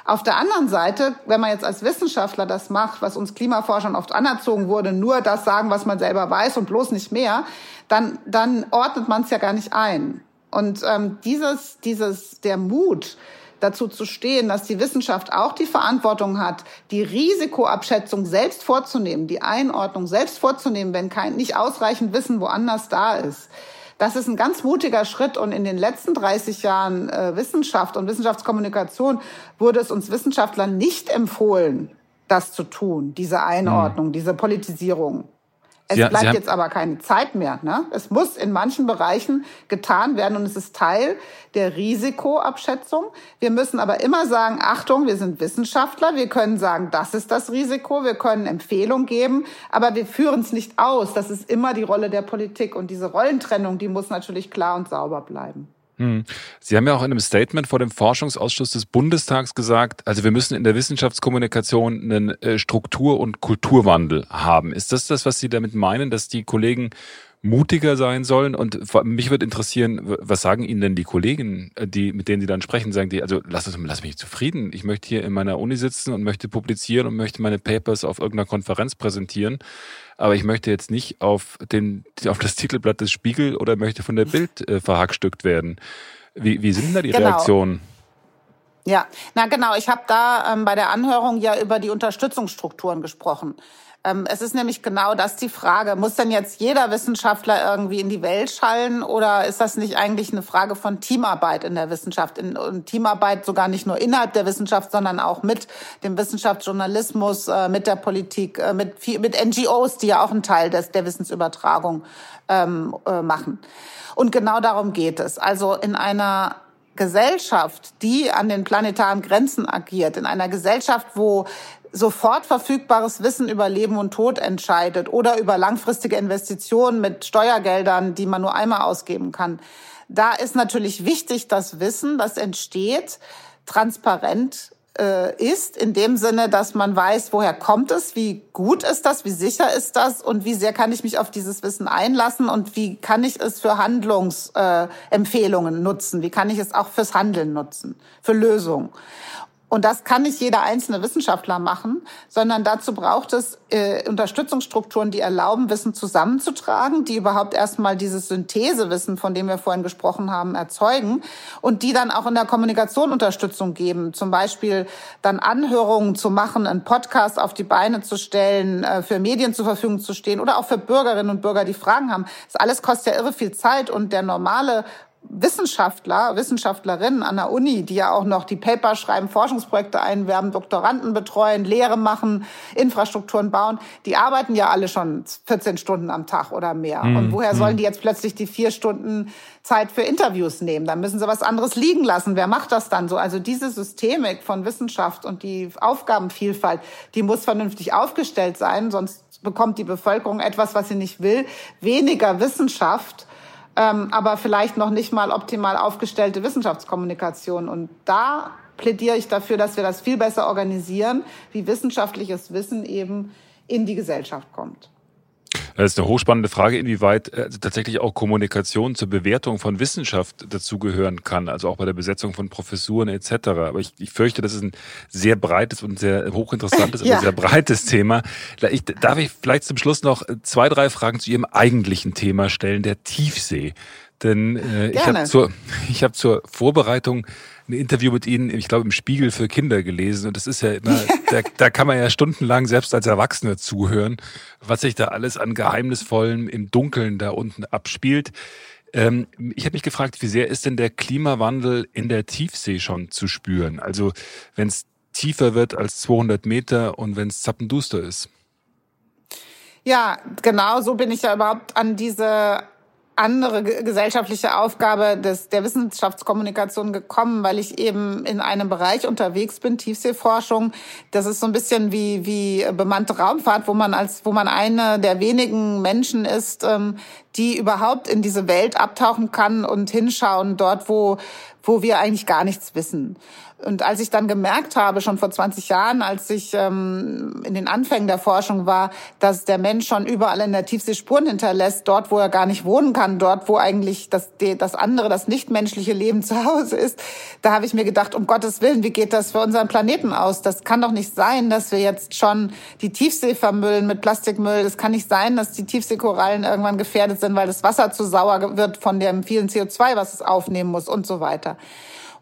Auf der anderen Seite, wenn man jetzt als Wissenschaftler das macht, was uns Klimaforschern oft anerzogen wurde, nur das sagen, was man selber weiß und bloß nicht mehr, dann, dann ordnet man es ja gar nicht ein. Und ähm, dieses, dieses, der Mut, dazu zu stehen, dass die Wissenschaft auch die Verantwortung hat, die Risikoabschätzung selbst vorzunehmen, die Einordnung selbst vorzunehmen, wenn kein nicht ausreichend Wissen woanders da ist. Das ist ein ganz mutiger Schritt und in den letzten 30 Jahren äh, Wissenschaft und Wissenschaftskommunikation wurde es uns Wissenschaftlern nicht empfohlen, das zu tun, diese Einordnung, mhm. diese Politisierung. Es ja, bleibt jetzt aber keine Zeit mehr. Ne? Es muss in manchen Bereichen getan werden und es ist Teil der Risikoabschätzung. Wir müssen aber immer sagen, Achtung, wir sind Wissenschaftler, wir können sagen, das ist das Risiko, wir können Empfehlungen geben, aber wir führen es nicht aus. Das ist immer die Rolle der Politik und diese Rollentrennung, die muss natürlich klar und sauber bleiben. Hm. Sie haben ja auch in einem Statement vor dem Forschungsausschuss des Bundestags gesagt, also wir müssen in der Wissenschaftskommunikation einen äh, Struktur- und Kulturwandel haben. Ist das das, was Sie damit meinen, dass die Kollegen mutiger sein sollen. Und mich würde interessieren, was sagen Ihnen denn die Kollegen, äh, die, mit denen Sie dann sprechen, sagen die, also lass, lass mich zufrieden. Ich möchte hier in meiner Uni sitzen und möchte publizieren und möchte meine Papers auf irgendeiner Konferenz präsentieren. Aber ich möchte jetzt nicht auf, den, auf das Titelblatt des Spiegel oder möchte von der Bild äh, verhackstückt werden. Wie, wie sind da die genau. Reaktionen? Ja, na genau. Ich habe da ähm, bei der Anhörung ja über die Unterstützungsstrukturen gesprochen. Ähm, es ist nämlich genau das die Frage. Muss denn jetzt jeder Wissenschaftler irgendwie in die Welt schallen oder ist das nicht eigentlich eine Frage von Teamarbeit in der Wissenschaft? In, und Teamarbeit sogar nicht nur innerhalb der Wissenschaft, sondern auch mit dem Wissenschaftsjournalismus, äh, mit der Politik, äh, mit, mit NGOs, die ja auch einen Teil des, der Wissensübertragung ähm, äh, machen. Und genau darum geht es. Also in einer Gesellschaft, die an den planetaren Grenzen agiert, in einer Gesellschaft, wo sofort verfügbares Wissen über Leben und Tod entscheidet oder über langfristige Investitionen mit Steuergeldern, die man nur einmal ausgeben kann. Da ist natürlich wichtig, dass Wissen, das entsteht, transparent äh, ist, in dem Sinne, dass man weiß, woher kommt es, wie gut ist das, wie sicher ist das und wie sehr kann ich mich auf dieses Wissen einlassen und wie kann ich es für Handlungsempfehlungen äh, nutzen, wie kann ich es auch fürs Handeln nutzen, für Lösungen. Und das kann nicht jeder einzelne Wissenschaftler machen, sondern dazu braucht es äh, Unterstützungsstrukturen, die erlauben, Wissen zusammenzutragen, die überhaupt erstmal dieses Synthesewissen, von dem wir vorhin gesprochen haben, erzeugen und die dann auch in der Kommunikation Unterstützung geben. Zum Beispiel dann Anhörungen zu machen, einen Podcast auf die Beine zu stellen, äh, für Medien zur Verfügung zu stehen oder auch für Bürgerinnen und Bürger, die Fragen haben. Das alles kostet ja irre viel Zeit und der normale Wissenschaftler, Wissenschaftlerinnen an der Uni, die ja auch noch die Paper schreiben, Forschungsprojekte einwerben, Doktoranden betreuen, Lehre machen, Infrastrukturen bauen, die arbeiten ja alle schon 14 Stunden am Tag oder mehr. Mhm. Und woher sollen hm. die jetzt plötzlich die vier Stunden Zeit für Interviews nehmen? Dann müssen sie was anderes liegen lassen. Wer macht das dann so? Also diese Systemik von Wissenschaft und die Aufgabenvielfalt, die muss vernünftig aufgestellt sein, sonst bekommt die Bevölkerung etwas, was sie nicht will, weniger Wissenschaft ähm, aber vielleicht noch nicht mal optimal aufgestellte Wissenschaftskommunikation. Und da plädiere ich dafür, dass wir das viel besser organisieren, wie wissenschaftliches Wissen eben in die Gesellschaft kommt. Das ist eine hochspannende Frage, inwieweit äh, tatsächlich auch Kommunikation zur Bewertung von Wissenschaft dazugehören kann, also auch bei der Besetzung von Professuren etc. Aber ich, ich fürchte, das ist ein sehr breites und sehr hochinteressantes, ja. aber sehr breites Thema. Ich, darf ich vielleicht zum Schluss noch zwei, drei Fragen zu Ihrem eigentlichen Thema stellen, der Tiefsee. Denn äh, ich habe zur, ich hab zur Vorbereitung ein Interview mit Ihnen, ich glaube, im Spiegel für Kinder gelesen. Und das ist ja immer, da, da kann man ja stundenlang selbst als Erwachsene zuhören, was sich da alles an Geheimnisvollen im Dunkeln da unten abspielt. Ähm, ich habe mich gefragt, wie sehr ist denn der Klimawandel in der Tiefsee schon zu spüren? Also wenn es tiefer wird als 200 Meter und wenn es zappenduster ist. Ja, genau so bin ich ja überhaupt an diese andere gesellschaftliche Aufgabe des, der Wissenschaftskommunikation gekommen, weil ich eben in einem Bereich unterwegs bin, Tiefseeforschung. Das ist so ein bisschen wie, wie bemannte Raumfahrt, wo man als, wo man eine der wenigen Menschen ist, ähm, die überhaupt in diese Welt abtauchen kann und hinschauen dort, wo, wo wir eigentlich gar nichts wissen. Und als ich dann gemerkt habe, schon vor 20 Jahren, als ich ähm, in den Anfängen der Forschung war, dass der Mensch schon überall in der Tiefsee Spuren hinterlässt, dort, wo er gar nicht wohnen kann, dort, wo eigentlich das, das andere, das nichtmenschliche Leben zu Hause ist, da habe ich mir gedacht, um Gottes Willen, wie geht das für unseren Planeten aus? Das kann doch nicht sein, dass wir jetzt schon die Tiefsee vermüllen mit Plastikmüll. Es kann nicht sein, dass die Tiefseekorallen irgendwann gefährdet sind, weil das Wasser zu sauer wird von dem vielen CO2, was es aufnehmen muss und so weiter.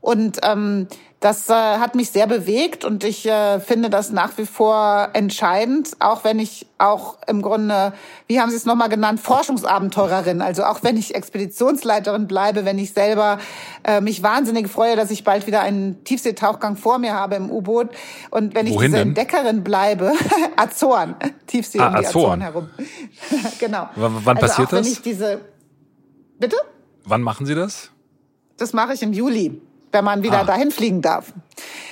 Und ähm, das äh, hat mich sehr bewegt und ich äh, finde das nach wie vor entscheidend, auch wenn ich auch im Grunde, wie haben Sie es nochmal genannt, Forschungsabenteurerin. Also auch wenn ich Expeditionsleiterin bleibe, wenn ich selber äh, mich wahnsinnig freue, dass ich bald wieder einen Tiefseetauchgang vor mir habe im U-Boot. Und wenn ich Wohin diese denn? Entdeckerin bleibe, Azoren, Tiefsee ah, um die Azoren, Azoren herum. genau. W wann also passiert auch, das? Wenn ich diese, bitte? Wann machen Sie das? Das mache ich im Juli wenn man wieder ah. dahin fliegen darf.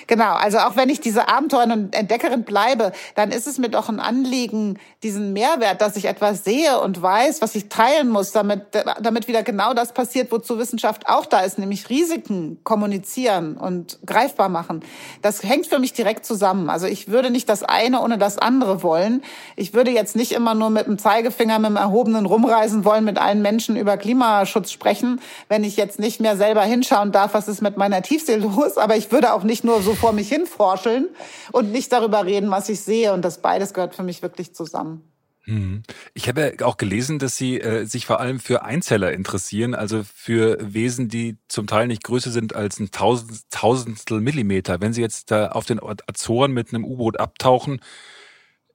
Genau, also auch wenn ich diese Abenteuerin und Entdeckerin bleibe, dann ist es mir doch ein Anliegen, diesen Mehrwert, dass ich etwas sehe und weiß, was ich teilen muss, damit, damit wieder genau das passiert, wozu Wissenschaft auch da ist, nämlich Risiken kommunizieren und greifbar machen. Das hängt für mich direkt zusammen. Also ich würde nicht das eine ohne das andere wollen. Ich würde jetzt nicht immer nur mit dem Zeigefinger, mit dem erhobenen rumreisen wollen, mit allen Menschen über Klimaschutz sprechen, wenn ich jetzt nicht mehr selber hinschauen darf, was ist mit meiner Tiefsee los. Aber ich würde auch nicht nur so vor mich hin forscheln und nicht darüber reden, was ich sehe. Und das beides gehört für mich wirklich zusammen. Mhm. Ich habe auch gelesen, dass Sie äh, sich vor allem für Einzeller interessieren, also für Wesen, die zum Teil nicht größer sind als ein Tausend, Tausendstel Millimeter. Wenn Sie jetzt da auf den Azoren mit einem U-Boot abtauchen,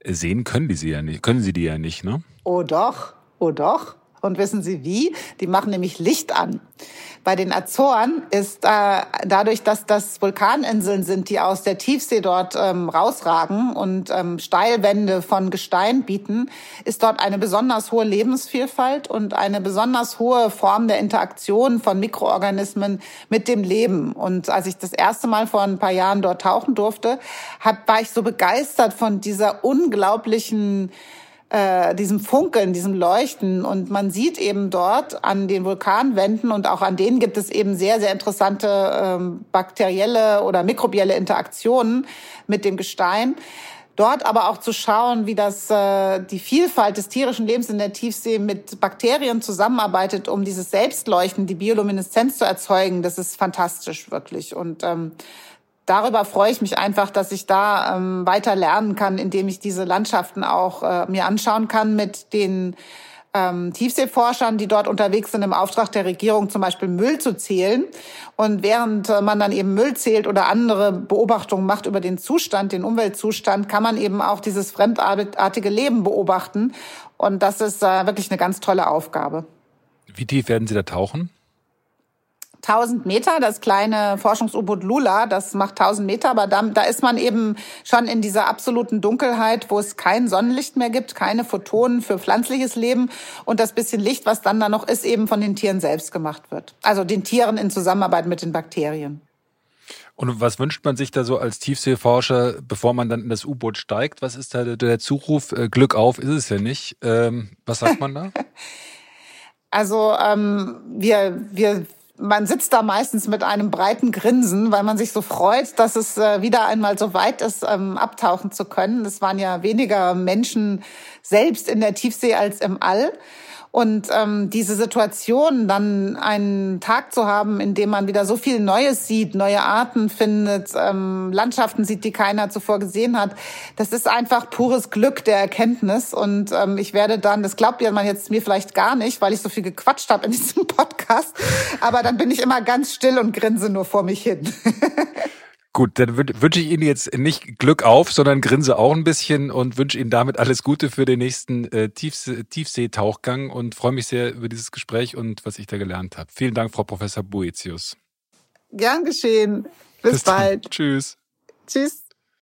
sehen können die Sie ja nicht, können Sie die ja nicht, ne? Oh doch, oh doch. Und wissen Sie wie? Die machen nämlich Licht an. Bei den Azoren ist äh, dadurch, dass das Vulkaninseln sind, die aus der Tiefsee dort ähm, rausragen und ähm, Steilwände von Gestein bieten, ist dort eine besonders hohe Lebensvielfalt und eine besonders hohe Form der Interaktion von Mikroorganismen mit dem Leben. Und als ich das erste Mal vor ein paar Jahren dort tauchen durfte, hab, war ich so begeistert von dieser unglaublichen äh, diesem Funkeln, diesem Leuchten. Und man sieht eben dort an den Vulkanwänden und auch an denen gibt es eben sehr, sehr interessante ähm, bakterielle oder mikrobielle Interaktionen mit dem Gestein. Dort aber auch zu schauen, wie das äh, die Vielfalt des tierischen Lebens in der Tiefsee mit Bakterien zusammenarbeitet, um dieses Selbstleuchten, die Biolumineszenz zu erzeugen, das ist fantastisch wirklich. Und ähm, darüber freue ich mich einfach, dass ich da ähm, weiter lernen kann, indem ich diese Landschaften auch äh, mir anschauen kann mit den ähm, Tiefseeforschern, die dort unterwegs sind, im Auftrag der Regierung zum Beispiel Müll zu zählen. Und während äh, man dann eben Müll zählt oder andere Beobachtungen macht über den Zustand, den Umweltzustand, kann man eben auch dieses fremdartige Leben beobachten. Und das ist äh, wirklich eine ganz tolle Aufgabe. Wie tief werden Sie da tauchen? 1000 Meter, das kleine Forschungs-U-Boot Lula, das macht 1000 Meter, aber da, da ist man eben schon in dieser absoluten Dunkelheit, wo es kein Sonnenlicht mehr gibt, keine Photonen für pflanzliches Leben und das bisschen Licht, was dann da noch ist, eben von den Tieren selbst gemacht wird. Also den Tieren in Zusammenarbeit mit den Bakterien. Und was wünscht man sich da so als Tiefseeforscher, bevor man dann in das U-Boot steigt? Was ist da der Zuruf? Äh, Glück auf ist es ja nicht. Ähm, was sagt man da? also ähm, wir, wir man sitzt da meistens mit einem breiten Grinsen, weil man sich so freut, dass es äh, wieder einmal so weit ist, ähm, abtauchen zu können. Es waren ja weniger Menschen selbst in der Tiefsee als im All. Und ähm, diese Situation, dann einen Tag zu haben, in dem man wieder so viel Neues sieht, neue Arten findet, ähm, Landschaften sieht, die keiner zuvor gesehen hat, das ist einfach pures Glück der Erkenntnis. Und ähm, ich werde dann, das glaubt ja man jetzt mir vielleicht gar nicht, weil ich so viel gequatscht habe in diesem Podcast, aber dann bin ich immer ganz still und grinse nur vor mich hin. Gut, dann wünsche ich Ihnen jetzt nicht Glück auf, sondern grinse auch ein bisschen und wünsche Ihnen damit alles Gute für den nächsten äh, Tiefsee Tiefseetauchgang und freue mich sehr über dieses Gespräch und was ich da gelernt habe. Vielen Dank, Frau Professor Boetius. Gern geschehen. Bis, Bis bald. Tschüss. Tschüss.